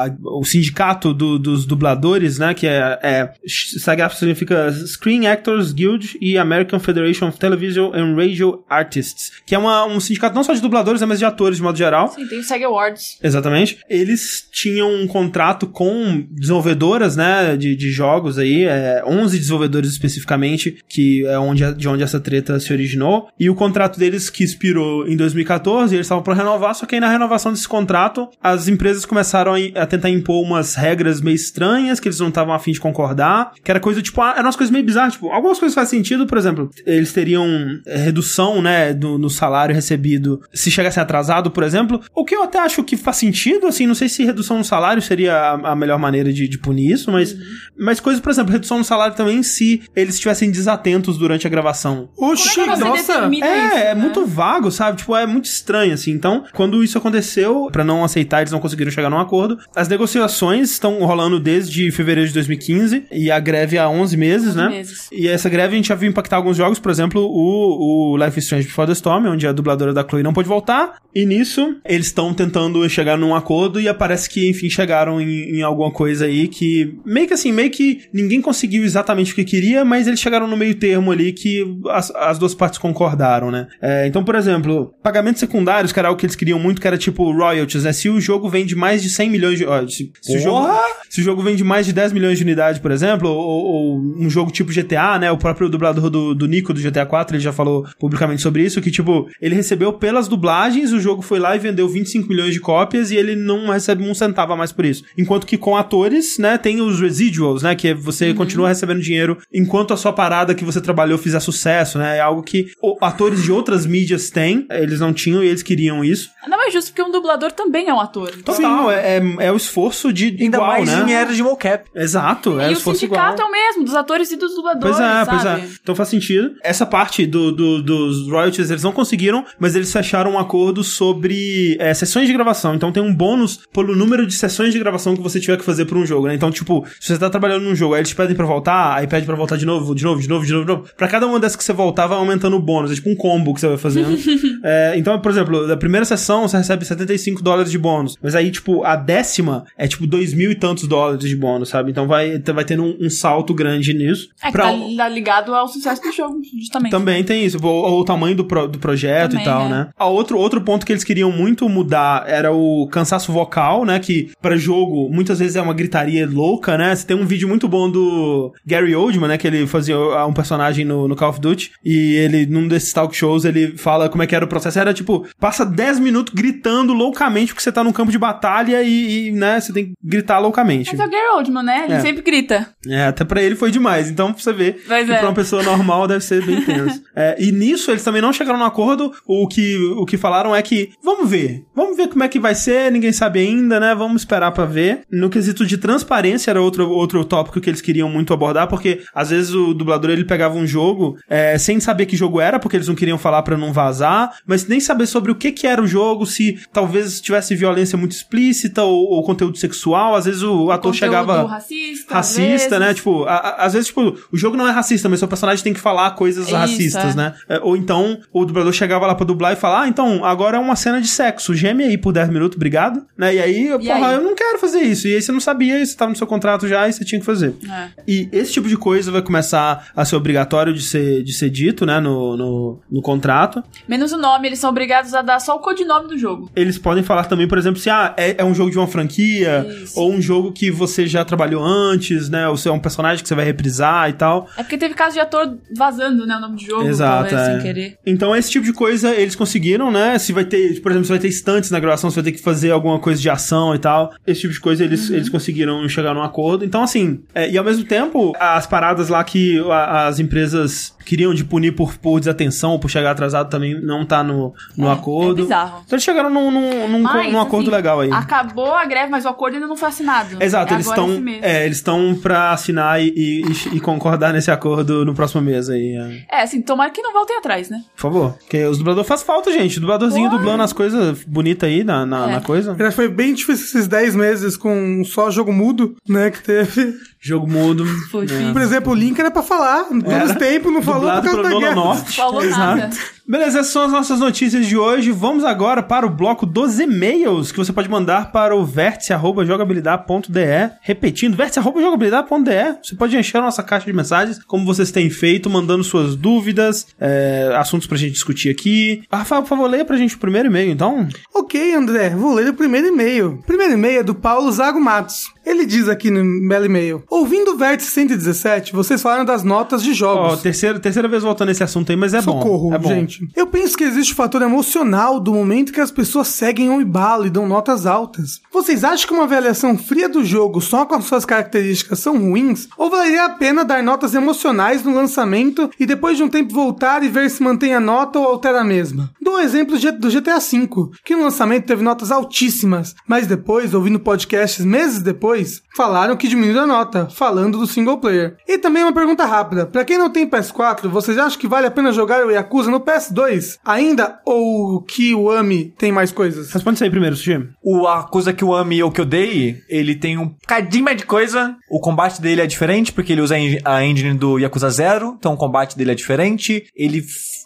a- o sindicato do- dos dubladores, né, que é, é SAG-AFTRA significa Screen Actors Guild e American Federation of Television and Radio Artists, que é uma- um sindicato não só de dubladores, mas de atores de modo geral. Sim, tem o SEG Awards. Exatamente. Eles tinham um contrato com desenvolvedoras, né, de, de jogos aí, é, 11 desenvolvedores especificamente, que é onde, de onde essa treta se originou. E o contrato deles que expirou em 2014, eles estavam para renovar, só que aí na renovação desse contrato, as empresas começaram a, a tentar impor umas regras meio estranhas, que eles não estavam afim de concordar, que era coisa, tipo, ah, eram umas coisas meio bizarras, tipo, algumas coisas fazem sentido, por exemplo, eles teriam é, redução, né, do, no salário recebido se chegasse atrasado, por exemplo, o que eu até acho que faz sentido, assim, não sei se redução no salário seria a, a melhor maneira de, de punir isso, mas, mas coisas, por exemplo, redução no salário também se eles estivessem desatentos durante a gravação. Oxi, é nossa. É, isso, é né? muito vago, sabe? Tipo, é muito estranho, assim. Então, quando isso aconteceu, pra não aceitar, eles não conseguiram chegar num acordo. As negociações estão rolando desde fevereiro de 2015 e a greve há 11 meses, 11 né? meses. E essa greve a gente já viu impactar alguns jogos, por exemplo, o, o Life is Strange Before the Storm, onde a dubladora da Chloe não pôde voltar. E nisso, eles estão tentando chegar num acordo e parece que, enfim, chegaram em, em alguma coisa aí que meio que assim, meio que ninguém conseguiu exatamente o que queria, mas eles chegaram no meio termo ali que as, as duas partes concordaram, né? É, então, por exemplo, pagamentos secundários, que era algo que eles queriam muito, que era tipo royalties, né? Se o jogo vende mais de 100 milhões de... Ó, se, se o jogo, se o jogo vende mais de 10 milhões de unidades, por exemplo, ou, ou um jogo tipo GTA, né? O próprio dublador do, do Nico do GTA 4, ele já falou publicamente sobre isso, que tipo, ele recebeu pelas dublagens, o jogo foi lá e vendeu 25 milhões de cópias e ele não recebe um centavo a mais por isso. Enquanto que com atores, né, tem os residuals, né? Que é você continua recebendo dinheiro enquanto a sua parada que você trabalhou fizer sucesso, né? É algo que atores de outras mídias têm, eles não tinham e eles queriam isso. Não é justo, porque um dublador também é um ator. Então, Total, é, é, é o esforço de Ainda igual, mais né? em era de mocap. Exato, é o e o esforço sindicato igual. é o mesmo, dos atores e dos dubladores, Pois é, sabe? pois é. Então faz sentido. Essa parte do, do- dos royalties eles não conseguiram, mas eles fecharam um acordo sobre é, sessões de gravação. Então tem um bônus pelo número de sessões de gravação que você tiver que fazer pra um jogo, né? Então, tipo, se você tá trabalhando num jogo, aí eles te pedem pra voltar, aí pede pra voltar de novo, de novo, de novo, de novo, de novo. Pra cada uma dessas que você voltar, vai aumentando o bônus. É tipo um combo que você vai fazendo. É, então, por exemplo, da primeira sessão você recebe 75 dólares de bônus. Mas aí, tipo, a décima é tipo dois mil e tantos dólares de bônus, sabe? Então vai, vai tendo um, um salto grande nisso. É que Pra tá, um- tá ligado ao sucesso do jogo, justamente. também tem isso, ou, ou o tamanho do, pro- do projeto Também, e tal, é. né? A outro, outro ponto que eles queriam muito mudar era o cansaço vocal, né? Que pra jogo muitas vezes é uma gritaria louca, né? Você tem um vídeo muito bom do Gary Oldman, né? Que ele fazia uh, um personagem no, no Call of Duty e ele, num desses talk shows, ele fala como é que era o processo. Era tipo, passa 10 minutos gritando loucamente porque você tá num campo de batalha e, e, né? Você tem que gritar loucamente. Mas é o Gary Oldman, né? Ele É. sempre grita. É, até pra ele foi demais. Então, pra você ver Pois que é. pra uma pessoa normal deve ser bem tenso. É, e nisso eles também não chegaram no acordo. O que, o que falaram é que, vamos ver. Vamos ver como é que vai ser, ninguém sabe ainda, né? Vamos esperar pra ver. No quesito de transparência era outro, outro tópico que eles queriam muito abordar, porque às vezes o dublador ele pegava um jogo é, sem saber que jogo era, porque eles não queriam falar pra não vazar, mas nem saber sobre o que que era o jogo, se talvez tivesse violência muito explícita ou, ou conteúdo sexual. Às vezes o ator chegava racista. racista, né? vezes. Tipo, a- a- às vezes, tipo, o jogo não é racista, mas seu personagem tem que falar coisas racistas, é. né? É, Ou então, o dublador chegava lá pra dublar e falar, ah, então, agora é uma cena de sexo, geme aí por 10 minutos, obrigado. Né? E aí, porra, aí? eu não quero fazer isso. E aí você não sabia, e você tava no seu contrato já e você tinha que fazer. É. E esse tipo de coisa vai começar a ser obrigatório de ser, de ser dito, né, no, no, no contrato. Menos o nome, eles são obrigados a dar só o codinome do jogo. Eles podem falar também, por exemplo, se ah, é, é um jogo de uma franquia, Isso. ou um jogo que você já trabalhou antes, né? Ou se é um personagem que você vai reprisar e tal. É porque teve caso de ator vazando, né, o nome do jogo, Exato, talvez, é. sem querer. Então, esse tipo de coisa eles conseguiram, né? Se vai ter, por exemplo, se vai ter estantes na gravação, se vai ter que fazer alguma coisa de ação e tal. Esse tipo de coisa eles, eles conseguiram chegar num acordo. Então, assim, é, e ao mesmo tempo, as paradas lá que as empresas queriam de punir por, por desatenção ou por chegar atrasado também não tá no, no É, acordo. é bizarro. Então, eles chegaram num, num, num, Mas, num acordo assim, legal aí. Acabou a greve, mas o acordo ainda não foi assinado. Exato, é eles estão é, eles estão pra assinar e, e, e concordar nesse acordo no próximo mês aí. é. É, assim, tomara que não voltem atrás, né? Por favor. Porque os dubladores faz falta, gente. O dubladorzinho Pô. dublando as coisas bonitas aí na, na, É. na coisa. Foi bem difícil esses 10 meses com só jogo mudo, né, que teve. Jogo mudo. É. difícil. Por exemplo, o Link era pra falar, todo Era. esse tempo não falou por causa da guerra. Norte. Falou nada. Beleza, essas são as nossas notícias de hoje. Vamos agora para o bloco dos e-mails que você pode mandar para o vértice.jogabilidade.de. Repetindo, vértice.jogabilidade.de. Você pode encher a nossa caixa de mensagens, como vocês têm feito, mandando suas dúvidas, é, assuntos pra gente discutir aqui. Rafael, por favor, leia pra gente o primeiro e-mail, então. Ok, André, vou ler o primeiro e-mail. O primeiro e-mail é do Paulo Zago Matos. Ele diz aqui no belo e-mail: Ouvindo o Vértice 117, vocês falaram das notas de Ó, jogos. terceira, terceira vez voltando nesse assunto aí, mas é Socorro, bom. É bom. gente. Eu penso que existe o fator emocional do momento que as pessoas seguem o embalo e dão notas altas. Vocês acham que uma avaliação fria do jogo só com as suas características são ruins? Ou valeria a pena dar notas emocionais no lançamento e depois de um tempo voltar e ver se mantém a nota ou altera a mesma? Dou o exemplo do GTA V, que no lançamento teve notas altíssimas, mas depois, ouvindo podcasts meses depois, falaram que diminuiu a nota, falando do single player. E também uma pergunta rápida: pra quem não tem PS4, vocês acham que vale a pena jogar o Yakuza no PS2 ainda ou que o AMI tem mais coisas? Responde isso aí primeiro, Sushi. O, a coisa que eu amo e o que eu dei, ele tem um cadinho mais de coisa. O combate dele é diferente, porque ele usa a en- a engine do Yakuza Zero, então o combate dele é diferente. Ele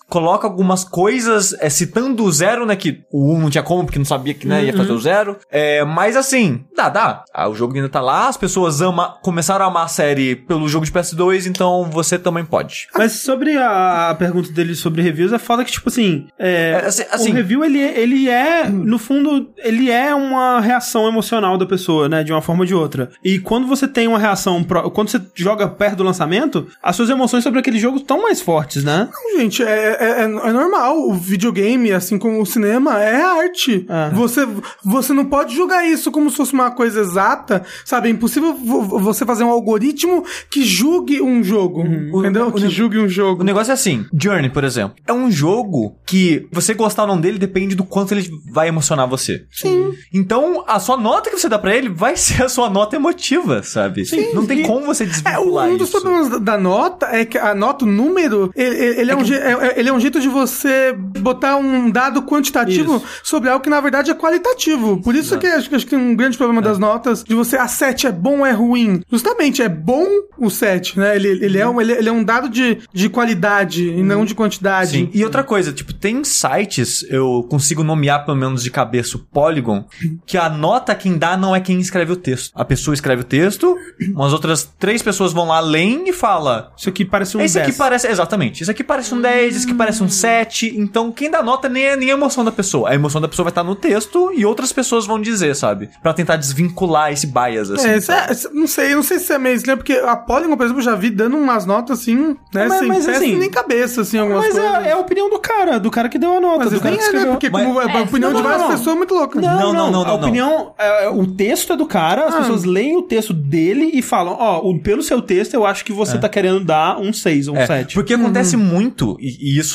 coloca algumas coisas é, citando o Zero, né, que o 1 não tinha como, porque não sabia que né, ia fazer o Zero. É, mas assim, dá, dá. Ah, o jogo ainda tá lá, as pessoas ama, começaram a amar a série pelo jogo de PS2, então você também pode. Mas sobre a, pergunta dele sobre reviews, é foda que, tipo assim, é, É, assim- assim- o review, ele, ele é, no fundo, ele é uma reação emocional da pessoa, né, de uma forma ou de outra. E quando você tem uma reação, pro- quando você joga perto do lançamento, as suas emoções sobre aquele jogo estão mais fortes, né? Não, gente, é, é, é- é normal. O videogame, assim como o cinema, é arte. É. Você, você não pode julgar isso como se fosse uma coisa exata, sabe? É impossível vo- você fazer um algoritmo que julgue um jogo, entendeu? O- o que julgue um jogo. O negócio é assim, Journey, por exemplo, é um jogo que você gostar ou não dele depende do quanto ele vai emocionar você. Sim. Então, a sua nota que você dá pra ele vai ser a sua nota emotiva, sabe? Sim. Não tem como você É, desvincular um dos isso. problemas da- nota é que a nota, o número, ele, ele- é, um, je- é- é- ele é um jeito de você botar um dado quantitativo Isso. sobre algo que na verdade é qualitativo. Por isso que acho, que acho que tem um grande problema das notas de você, a 7 é bom ou é ruim. Justamente, é bom o 7, né? Ele, ele, é, um, ele, ele é um dado de, de qualidade e não de quantidade. Sim. E outra coisa, tipo, tem sites, eu consigo nomear pelo menos de cabeça o Polygon, que a nota quem dá não é quem escreve o texto. A pessoa escreve o texto, umas outras três pessoas vão lá, leem e fala. Isso aqui parece um Esse 10. aqui parece. Exatamente. Isso aqui parece um 10, esse aqui parece um 7. Então, quem dá nota nem é, nem é a emoção da pessoa. A emoção da pessoa vai estar no texto e outras pessoas vão dizer, sabe? Pra tentar desvincular esse bias, assim. É, é- não sei, não sei se é meio estranho, porque a Polygon, por exemplo, eu já vi dando umas notas assim, né? Mas- sem mas, assim, nem cabeça, assim, algumas Mas coisas. é, é a opinião do cara, do cara que deu a nota, Mas do cara nem que é, né? escreveu. Porque Mas- como a É, opinião não, de várias não. pessoas é muito louca. Não, não, não, A não, não. opinião, é, o texto é do cara, as Ah. pessoas leem o texto dele e falam, ó, o- pelo seu texto eu acho que você tá querendo dar um 6 ou um É, 7. porque acontece muito, e, e isso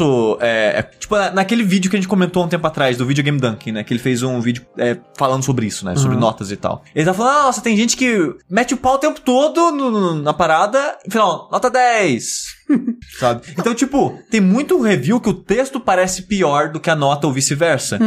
é, é, Tipo, na- naquele vídeo que a gente comentou um tempo atrás, do Video Game Dunking, né? Que ele fez um vídeo é, falando sobre isso, né? Sobre notas e tal. Ele tá falando, ah, nossa, tem gente que mete o pau o tempo todo no- no- na parada, final, nota 10. Sabe? Então, tipo, tem muito review que o texto parece pior do que a nota ou vice-versa.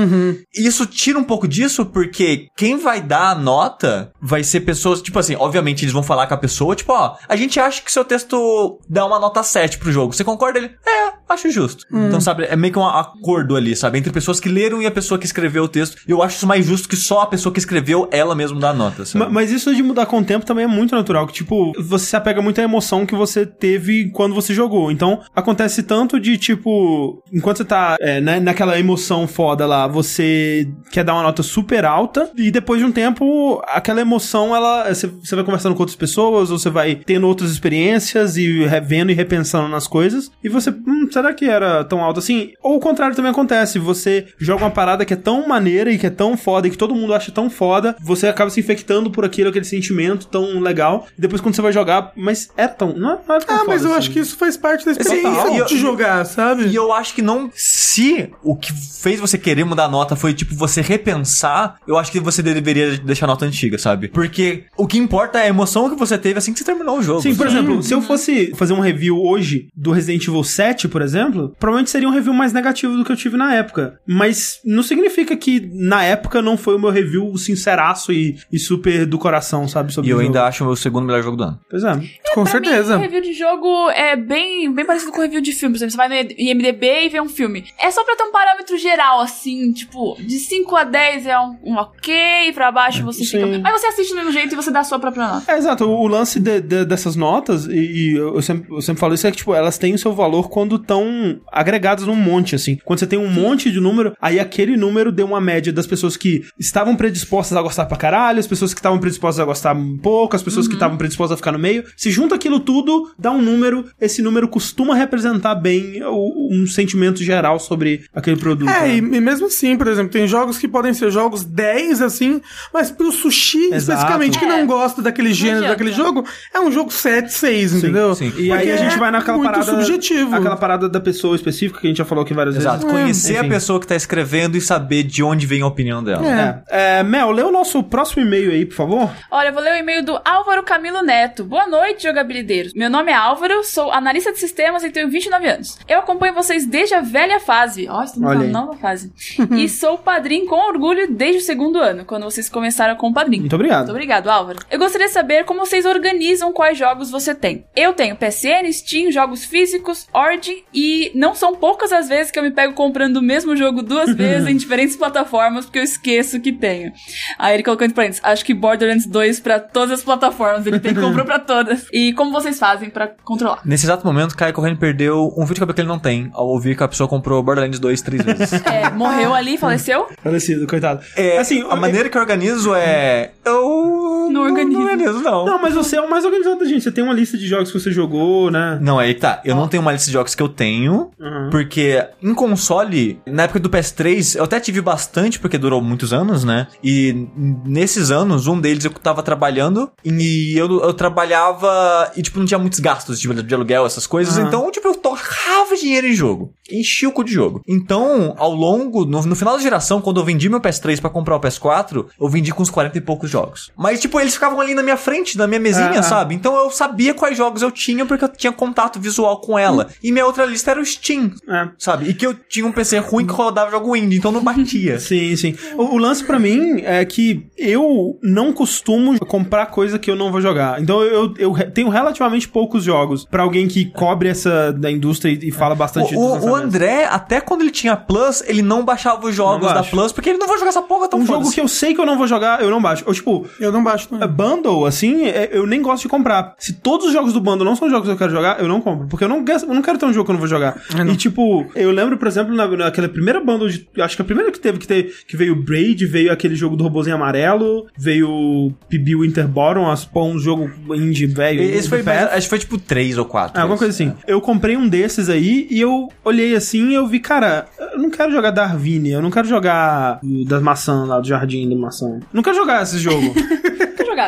E isso tira um pouco disso, porque quem vai dar a nota vai ser pessoas, tipo assim, obviamente eles vão falar com a pessoa, tipo, ó, a gente acha que seu texto dá uma nota 7 pro jogo. Você concorda? Ele, é, acho justo. Então, sabe, é meio que um acordo ali, sabe? Entre pessoas que leram e a pessoa que escreveu o texto. E eu acho isso mais justo que só a pessoa que escreveu, ela mesma dá a nota, sabe? Ma- Mas isso de mudar com o tempo também é muito natural. Que, tipo, você se apega muito à emoção que você teve quando você jogou. Então, acontece tanto de, tipo, enquanto você tá é, né, naquela emoção foda lá, você quer dar uma nota super alta, e depois de um tempo, aquela emoção, ela. Você você vai conversando com outras pessoas, ou você vai tendo outras experiências e revendo e repensando nas coisas, e você, hum, será que era tão alto assim? Ou o contrário também acontece, você joga uma parada que é tão maneira e que é tão foda e que todo mundo acha tão foda, você acaba se infectando por aquilo, aquele sentimento tão legal, e depois quando você vai jogar, mas é tão. Não é, não é tão Ah, foda mas eu assim. acho que isso faz parte da experiência Total. de jogar, sabe? E eu acho que não. Se o que fez você querer mudar a nota foi, tipo, você repensar, eu acho que você deveria deixar a nota antiga, sabe? Porque o que importa é a emoção que você teve assim que você terminou o jogo. Sim, por sabe? exemplo, se eu fosse fazer um review hoje do Resident Evil 7, por exemplo, provavelmente seria um review mais negativo do que eu tive na época. Mas não significa que na época não foi o meu review sinceraço e, e super do coração, sabe? Sobre E eu o jogo. ainda acho o meu segundo melhor jogo do ano. Pois é. Com Pra certeza. Mim, review de jogo é bem, bem parecido com review de filme. Por exemplo, você vai no IMDB e vê um filme. É só pra ter um parâmetro geral, assim, tipo, de 5 a 10 é um, um ok, pra baixo você Sim. fica. Mas você assiste do mesmo jeito e você dá a sua própria nota. É, exato. O, o lance de- de- dessas notas, e, e eu, sempre, eu sempre falo isso, é que, tipo, elas têm o seu valor quando estão agregadas num monte, assim. Quando você tem um monte de número, aí aquele número deu uma média das pessoas que estavam predispostas a gostar pra caralho, as pessoas que estavam predispostas a gostar um pouco, as pessoas que estavam predispostas a ficar no meio. Se junta aquilo tudo, dá um número, esse número costuma representar bem o- um sentimento geral sobre aquele produto. É, né? e, e mesmo assim, por exemplo, tem jogos que podem ser jogos 10, assim, mas pro sushi, Exato. especificamente, que É. não gosta daquele gênero, daquele jogo, é um jogo 7, 6, entendeu? sim. E aí Porque a gente é vai naquela muito parada. subjetivo. Aquela parada da pessoa específica que a gente já falou aqui várias Exato. vezes. Conhecer a pessoa que tá escrevendo e saber de onde vem a opinião dela. É. É, Mel, lê o nosso próximo e-mail aí, por favor. Olha, eu vou ler o e-mail do Álvaro Camilo Neto. Boa noite, jogabilideiros. Meu nome é Álvaro, sou analista de sistemas e tenho 29 anos. Eu acompanho vocês desde a velha fase. Ó, estamos Olha na nova fase. e sou padrinho com orgulho desde o segundo ano, quando vocês começaram com o padrinho. Muito obrigado. Muito obrigado, Álvaro. Eu gostaria de saber como vocês organizam quais jogos você tem. Eu tenho PSN, Steam, jogos físicos, Origin e não são poucas as vezes que eu me pego comprando o mesmo jogo duas vezes em diferentes plataformas porque eu esqueço que tenho. Aí ele colocou entre parênteses, acho que Borderlands 2 pra todas as plataformas, ele tem comprou pra todas. E como vocês fazem pra controlar? Nesse exato momento, Caio Corrêa perdeu um vídeo de cabelo que ele não tem, ao ouvir que a pessoa comprou Borderlands 2 três vezes. É, morreu ali, faleceu? Falecido, coitado. É, assim, a maneira que eu organizo é. Eu. Não organizo. Não organizo, não. Não, mas você é o mais organizado da gente. Você tem uma lista de jogos que você jogou, né? Não, aí tá. Eu não tenho uma lista de jogos que eu tenho, Uhum. porque em console, na época do PS3, eu até tive bastante, porque durou muitos anos, né? E nesses anos, um deles eu tava trabalhando e eu, eu trabalhava e, tipo, não tinha muitos gastos de, de aluguel, essas coisas. Uhum. Então, tipo, eu torrava dinheiro em jogo. Enchia o cu de jogo. Então, ao longo, no, no final da geração, quando eu vendi meu PS3 pra comprar o PS4, eu vendi com uns 40 e poucos jogos. Mas, tipo, eles ficavam ali na minha frente, na minha mesinha, sabe? Então eu sabia quais jogos eu tinha porque eu tinha contato visual com ela. E minha outra lista era o Steam, É. sabe? E que eu tinha um PC ruim que rodava jogo indie, então não batia. Sim, sim. O, o lance pra mim é que eu não costumo comprar coisa que eu não vou jogar. Então eu, eu tenho relativamente poucos jogos pra alguém que cobre essa da indústria e, fala bastante O, o- o. André, até quando ele tinha Plus, ele não baixava os jogos Não da. Plus, porque ele não vai jogar essa porra tão Um jogo que eu sei que eu não vou jogar, eu não baixo. Ou tipo, Eu não baixo é, também. bundle, assim, é, eu nem gosto de comprar. Se todos os jogos do bundle não são jogos que eu quero jogar, eu não compro. Porque eu não, quero- eu não quero ter um jogo que eu não vou jogar. E tipo, eu lembro, por exemplo, na, naquela primeira bundle de. Acho que a primeira que teve, que, teve, que veio o Braid, veio aquele jogo do robozinho amarelo, veio PB Winterbottom, as, um jogo indie velho. Esse foi, mais, acho que foi tipo 3 ou 4. É, alguma coisa assim. Eu comprei um desses aí e eu olhei assim e eu vi, cara, eu não quero jogar Darwini, eu não quero jogar das maçãs lá, do Jardim da Maçã. Não quero jogar esse jogo.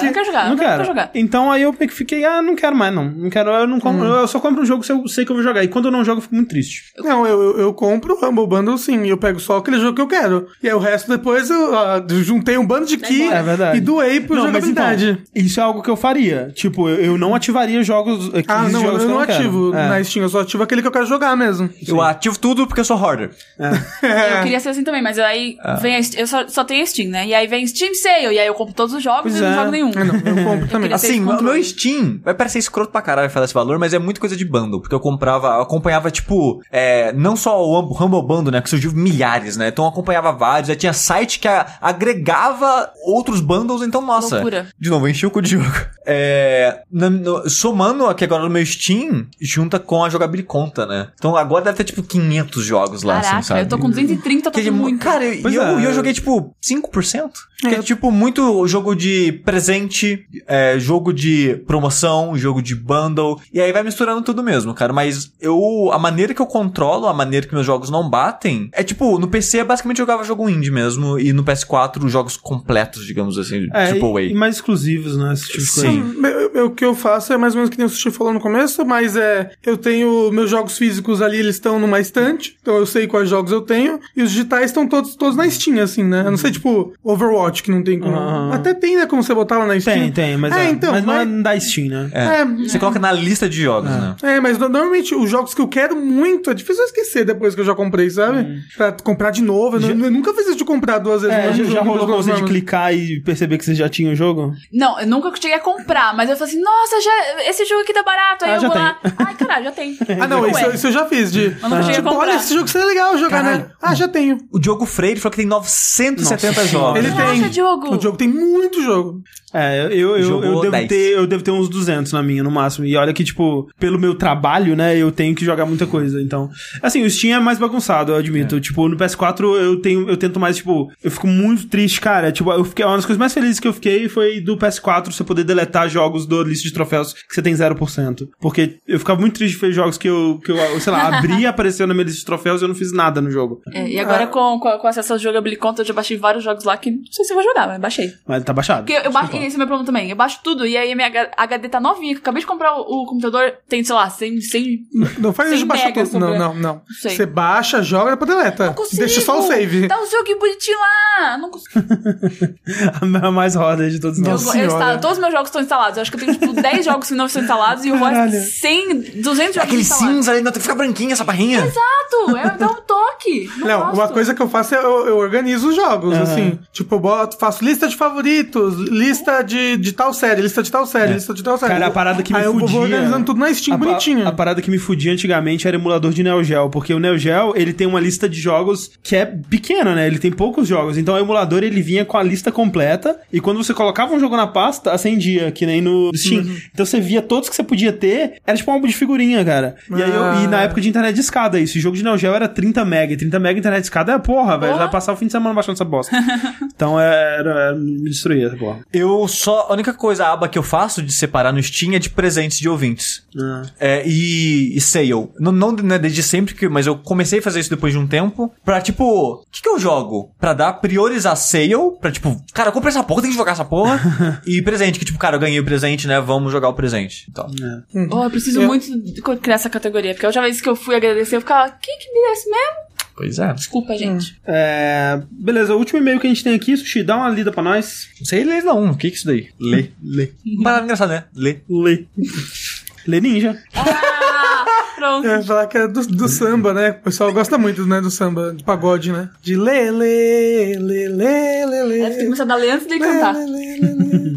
Não quero jogar, não quero jogar, não não quero. quero jogar. Então aí eu que fiquei, ah, não quero mais não. Não quero, eu não compro, eu só compro um jogo se eu sei que eu vou jogar. E quando eu não jogo, eu fico muito triste. Não, eu, eu, eu compro o Humble Bundle sim, e eu pego só aquele jogo que eu quero. E aí o resto depois eu ah, juntei um bando de key É verdade. e doei por não, mas jogabilidade. então, isso é algo que eu faria. Tipo, eu, eu não ativaria jogos. eh, ah, 15 não, jogos eu que não quero. ativo É. na Steam, eu só ativo aquele que eu quero jogar mesmo. Eu ativo tudo porque eu sou hoarder. Eu queria ser assim também, mas aí Ah. vem a, Steam- eu só, só tenho a Steam, né? E aí vem Steam Sale, e aí eu compro todos os jogos Pois e não é. jogo nenhum. Nenhum. Ah, não, eu compro também. ter Assim, o meu. Steam vai parecer escroto pra caralho falar esse valor, mas é muito coisa de bundle. Porque eu comprava, eu acompanhava, tipo, é, não só o Hum- Humble Bundle, né? Que surgiu milhares, né? Então eu acompanhava vários. Aí tinha site que a- agregava outros bundles, então, nossa. Loucura. De novo, enchi o cu de jogo. É, na- no- somando aqui agora no meu Steam, junta com a jogabilidade conta, né? Então agora deve ter, tipo, 500 jogos lá, Caraca, assim, sabe? eu tô com 230, tá Que é tudo mu- muito. Cara, e eu, é. eu joguei, tipo, 5%. Que é, É. tipo, muito jogo de presente, é, jogo de promoção, jogo de bundle. E aí vai misturando tudo mesmo, cara. Mas eu... A maneira que eu controlo, a maneira que meus jogos não batem... É, tipo, no PC eu basicamente jogava jogo indie mesmo. E no PS4, jogos completos, digamos assim, É, triple e, e mais exclusivos, né? Esse tipo de coisa. Sim. Eu- eu- O que eu faço é mais ou menos que nem o Sushi falou no começo, mas é. Eu tenho meus jogos físicos ali, eles estão numa estante, então eu sei quais jogos eu tenho, e os digitais estão todos, todos na Steam, assim, né? Eu não sei, tipo, Overwatch, que não tem como. Até tem, né? Como você botar lá na Steam. Tem, tem, mas, é, é, então, mas não mas- é da Steam, né? É. É, Você coloca na lista de jogos, né? É, mas no- normalmente os jogos que eu quero muito, é difícil eu esquecer depois que eu já comprei, sabe? Pra comprar de novo. Eu, nu- eu nunca fiz isso de comprar duas vezes. É, já, já rolou com você de clicar e perceber que você já tinha o jogo? Não, eu nunca cheguei a comprar, mas eu falei assim, nossa, já, esse jogo aqui tá barato. Aí Ah, eu já vou tem. lá. Ai, caralho, já tem. Ah, não, Ué. isso, eu- isso eu já fiz. De, Eu nunca cheguei a tipo, olha, esse jogo seria legal jogar, né? Caralho. Ah, já tenho. O Diogo Freire falou que tem 970 Nossa jogos. Ele tem. Diogo. O jogo tem muito jogo. É, eu, eu, eu, devo 10. ter, eu devo ter uns 200 na minha, no máximo. E olha que, tipo, pelo meu trabalho, né, eu tenho que jogar muita coisa. Então, assim, o Steam é mais bagunçado, eu admito. Tipo, no PS4 eu tenho, eu tento mais, tipo, eu fico muito triste, cara. Tipo, eu fiquei, uma das coisas mais felizes que eu fiquei foi do PS4 você poder deletar jogos do lista de troféus que você tem 0%. Porque eu ficava muito triste de ver jogos que eu, que eu sei lá, abri e apareceu na minha lista de troféus e eu não fiz nada no jogo. É, e agora Ah. com, com, com acesso ao jogabilidade conta, eu já baixei vários jogos lá que não sei se eu vou jogar, mas baixei. Mas tá baixado. Porque eu baixo, esse é o meu problema também. Eu baixo tudo e aí a minha HD tá novinha. que eu acabei de comprar o, o computador, tem, sei lá, 100, 100 Não faz isso de baixar tudo. Não, sobre- não, não. sei. Você baixa, joga e depois deleta. Não consigo. Deixa só o save. Tá um jogo bonitinho lá. Não consigo. a mais roda de todos Eu, nós. Eu senhora. instalo- todos os meus jogos estão instalados. Eu acho que eu tenho, tipo, 10 jogos que não estão instalados e o resto 100, 200 jogos Aquele cinza ali, não tem que ficar branquinha essa barrinha. Exato! É, dá um toque. Não, Não, uma coisa que eu faço é eu, eu organizo os jogos, Aham. assim. Tipo, eu boto, faço lista de favoritos, lista de, de tal série, lista de tal série, lista de tal série. Cara, a parada que me Aí eu fudia... vou organizando tudo na Steam a, bonitinho. A, a parada que me fudia antigamente era emulador de Neo Geo, porque o Neo Geo, ele tem uma lista de jogos que é pequena, né? Ele tem poucos jogos. Então o emulador, ele vinha com a lista completa, e quando você colocava um jogo na pasta, acendia, que nem no Steam. Uhum. Então você via todos que você podia ter, era tipo um álbum de figurinha, cara. E, aí eu- Ah. e na época de internet de escada, isso. O jogo de Neo Geo era 30 mega, e 30 mega internet de escada é porra, velho. Porra. Vai passar o fim de semana baixando essa bosta. então era, era me destruía essa porra. Eu só. A única coisa, a aba que eu faço de separar no Steam é de presentes de ouvintes. Ah. É, e, e sale. Não, não, né, desde sempre, que, mas eu comecei a fazer isso depois de um tempo. Pra, tipo, o que, que eu jogo? Pra dar priorizar sale. Pra, tipo, cara, eu comprei essa porra, tem que jogar essa porra. e presente, que, tipo, cara, eu ganhei o presente, né? Vamos jogar o presente. Então. Oh, eu preciso Eu- muito criar essa categoria, porque a última vez que eu fui agradecer, eu ficava, quem que me deu esse mesmo? Pois é. Desculpa, gente. É, beleza, o último e-mail que a gente tem aqui, Sushi, dá uma lida pra nós. Não sei ler, não. O que que é isso daí? Lê. Lê. Parada engraçada, né? Lê. Lê. Lê Ninja. Ah, pronto. É, falar que é do, do samba, né? O pessoal gosta muito, né, do samba, de pagode, né? De lê, lê, lê, lê, lê, lê. Deve ter começado a ler antes de ele lê, cantar. lê, lê, lê, lê.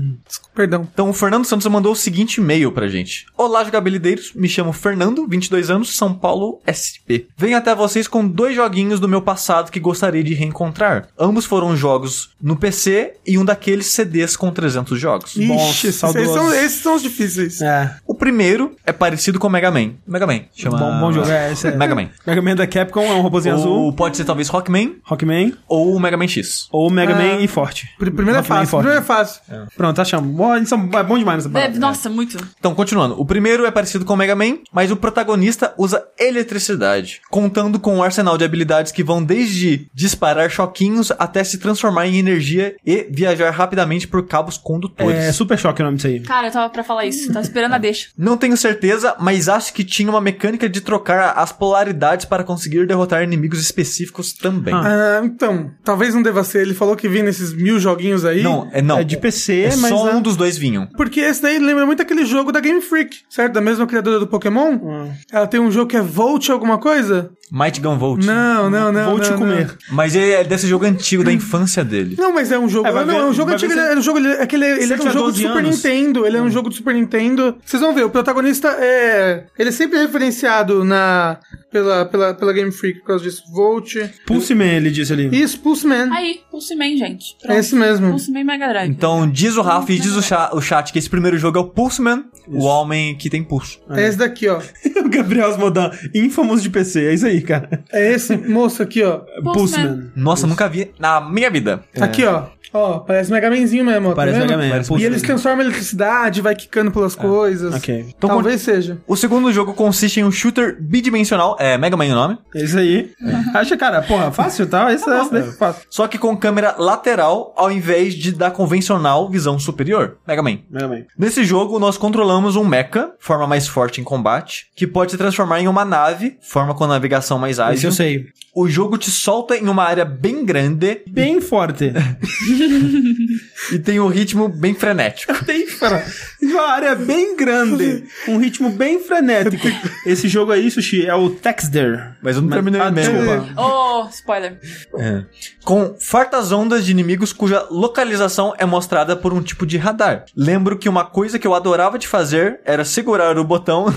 Perdão. Então, o Fernando Santos mandou o seguinte e-mail pra gente. Olá, jogabilideiros. Me chamo Fernando, 22 anos, São Paulo, SP. Venho até vocês com dois joguinhos do meu passado que gostaria de reencontrar. Ambos foram jogos no PC e um daqueles CDs com 300 jogos. Ixi, saudoso. são, esses são os difíceis. É. O primeiro é parecido com o Mega Man. Mega Man. Chama... Bom, bom jogo. É, esse é. Mega Man. Mega Man da Capcom é um robôzinho Ou azul. pode ser talvez Rockman Rockman. ou o Mega Man X. Ou Mega Ah. Man e Forte. Pr- Primeiro é Rockman e fácil, primeiro é fácil. Pronto, achamos. Bom, eles são, é bom demais nessa É, parada. nossa, muito. Então, continuando. O primeiro é parecido com o Mega Man, mas o protagonista usa eletricidade, contando com um arsenal de habilidades que vão desde disparar choquinhos até se transformar em energia e viajar rapidamente por cabos condutores. É Super Choque o nome disso aí. Cara, eu tava pra falar isso. Tava esperando a deixa. Não tenho certeza, mas acho que tinha uma mecânica de trocar as polaridades para conseguir derrotar inimigos específicos também. Ah. Ah, então, talvez não deva ser. Ele falou que vinha nesses mil joguinhos aí. Não, é não. É de PC, é mas só é- um dos dois vinham. Porque esse daí lembra muito aquele jogo da Game Freak, certo? Da mesma criadora do Pokémon. Hum. Ela tem um jogo que é Volt alguma coisa. Might Gun Volt. Não, não, não. Vou te não, comer. Mas ele é desse jogo antigo da infância dele. Não, mas é um jogo. É, não, ver- é um jogo vai antigo. ver Ele se- é um jogo. Ele, é aquele, ele é um jogo do 12 Super anos. Nintendo. Ele é um jogo do Super Nintendo. Vocês vão ver, o protagonista é. Ele é sempre referenciado na. Pela, pela, pela Game Freak por causa disso. Volt. Pulse Man, ele disse ali. Isso, Pulse Man. Aí, Pulse Man, gente. É esse mesmo. Pulse Man Mega Drive. Então diz o Rafa e diz o, cha- o chat que esse primeiro jogo é o Pulseman, o homem que tem pulso. É esse daqui, ó. o Gabriel Asmodan, ínfamos de PC. É isso aí, cara. É esse moço aqui, ó. Pulse Man. Man. Nossa, nunca vi na minha vida. Aqui, ó. Ó, parece Mega Manzinho mesmo, ó. Parece tá vendo? Mega Man, E Pulse eles transformam a eletricidade, vai quicando pelas coisas. ok. Então, Talvez seja. O segundo jogo consiste em um shooter bidimensional, é Mega Man o nome, É isso aí. Acha, cara, porra, fácil, tá? Esse, esse daí é fácil. só que com câmera lateral ao invés de da convencional visão superior. Mega Man. Mega Man. Nesse jogo, nós controlamos um mecha, forma mais forte em combate, que pode se transformar em uma nave, forma com navegação mais Esse ágil. eu sei. O jogo te solta em uma área bem grande Bem forte. e tem um ritmo bem frenético. Bem fra- Uma área bem grande. Um ritmo bem frenético. Esse jogo aí, Sushi, é o Texter. Mas eu não terminei ah, mesmo. desculpa. Oh, spoiler. É. Com fartas ondas de inimigos cuja localização é mostrada por um tipo de radar. Lembro que uma coisa que eu adorava de fazer era segurar o botão.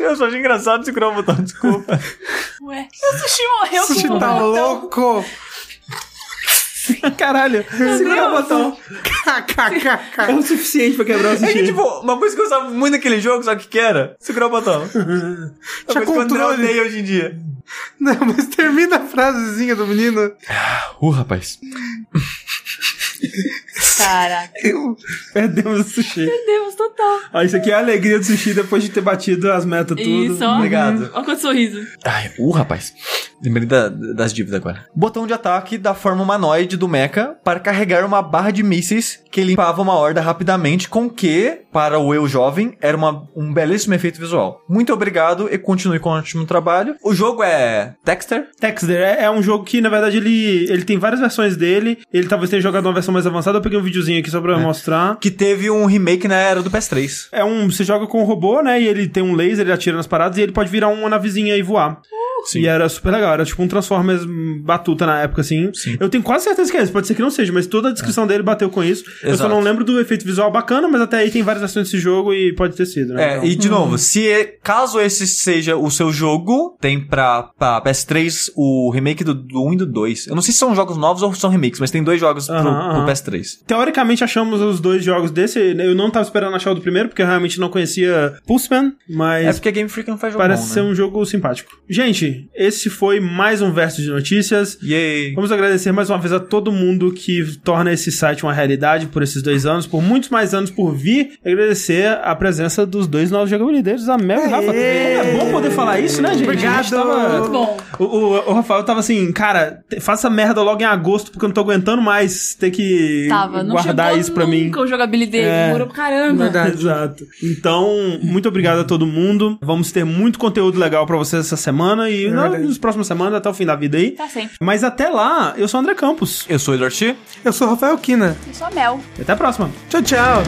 eu só achei engraçado segurar o botão, desculpa. Ué, o Sushi morreu Sushi com tá o botão. louco! Caralho. Segura o botão. É KKKK. o suficiente pra quebrar o É que, Sushi. tipo, uma coisa que eu usava muito naquele jogo, sabe o que que era? Segurar o botão. Tinha Uma coisa que o André controle. odeia hoje em dia. Não, mas termina a frasezinha do menino. Uh, rapaz. Caraca. Perdemos o Sushi. Meu Deus, total. Ó, isso aqui é a alegria do Sushi depois de ter batido as metas tudo. Isso, ó. Obrigado. Olha quanto sorriso. Ai, uh, rapaz. Lembrei da- das dívidas agora. Botão de ataque da forma humanoide do mecha para carregar uma barra de mísseis que limpava uma horda rapidamente, com que, para o eu jovem, era uma- um belíssimo efeito visual. Muito obrigado e continue com o ótimo trabalho. O jogo é Dexter. Texter é, é um jogo que, na verdade, ele, ele tem várias versões dele. Ele talvez tenha jogado uma versão mais avançada. Eu peguei um videozinho aqui só pra mostrar. Que teve um remake na era do PS3. É um. Você joga com um robô, né? E ele tem um laser, ele atira nas paradas e ele pode virar uma navezinha e voar. Sim. E era super legal, era tipo um Transformers hum, batuta na época, assim. Sim. Eu tenho quase certeza que é esse, pode ser que não seja, mas toda a descrição dele bateu com isso. Eu só Exato. não lembro do efeito visual bacana, mas até aí tem várias versões desse jogo e pode ter sido, né? É, Então- e de novo, se é- caso esse seja o seu jogo, tem pra, pra PS3 o remake do, do 1 e do 2. Eu não sei se são jogos novos ou são remakes, mas tem dois jogos pro, Aham, pro aham. PS3. Teoricamente achamos os dois jogos desse. Eu não tava esperando achar o do primeiro, porque eu realmente não conhecia Pulseman, mas É porque a Game Freak não faz jogo parece bom, ser né? um jogo simpático. Gente, esse foi mais um verso de notícias. Yay! Vamos agradecer mais uma vez a todo mundo que torna esse site uma realidade por esses dois anos, por muitos mais anos por vir. E agradecer a presença dos dois novos jogabilideiros, a Mel e o Rafa. É bom poder falar isso, né, gente? A gente Obrigado. tava- Muito bom. O, o- o Rafael tava assim, cara, faça merda logo em agosto, porque eu não tô aguentando mais ter que Tava, guardar isso pra mim. nunca o jogabilidade. É. Demorou pra caramba. Verdade. Exato. Então, muito obrigado a todo mundo. Vamos ter muito conteúdo legal pra vocês essa semana e na- verdade. nas próximas semanas, até o fim da vida aí. Tá sempre. Mas até lá, eu sou o André Campos. Eu sou o Eduardo Chi. Eu sou o Rafael Kina. Eu sou a Mel. E até a próxima. Tchau, tchau.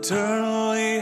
eternally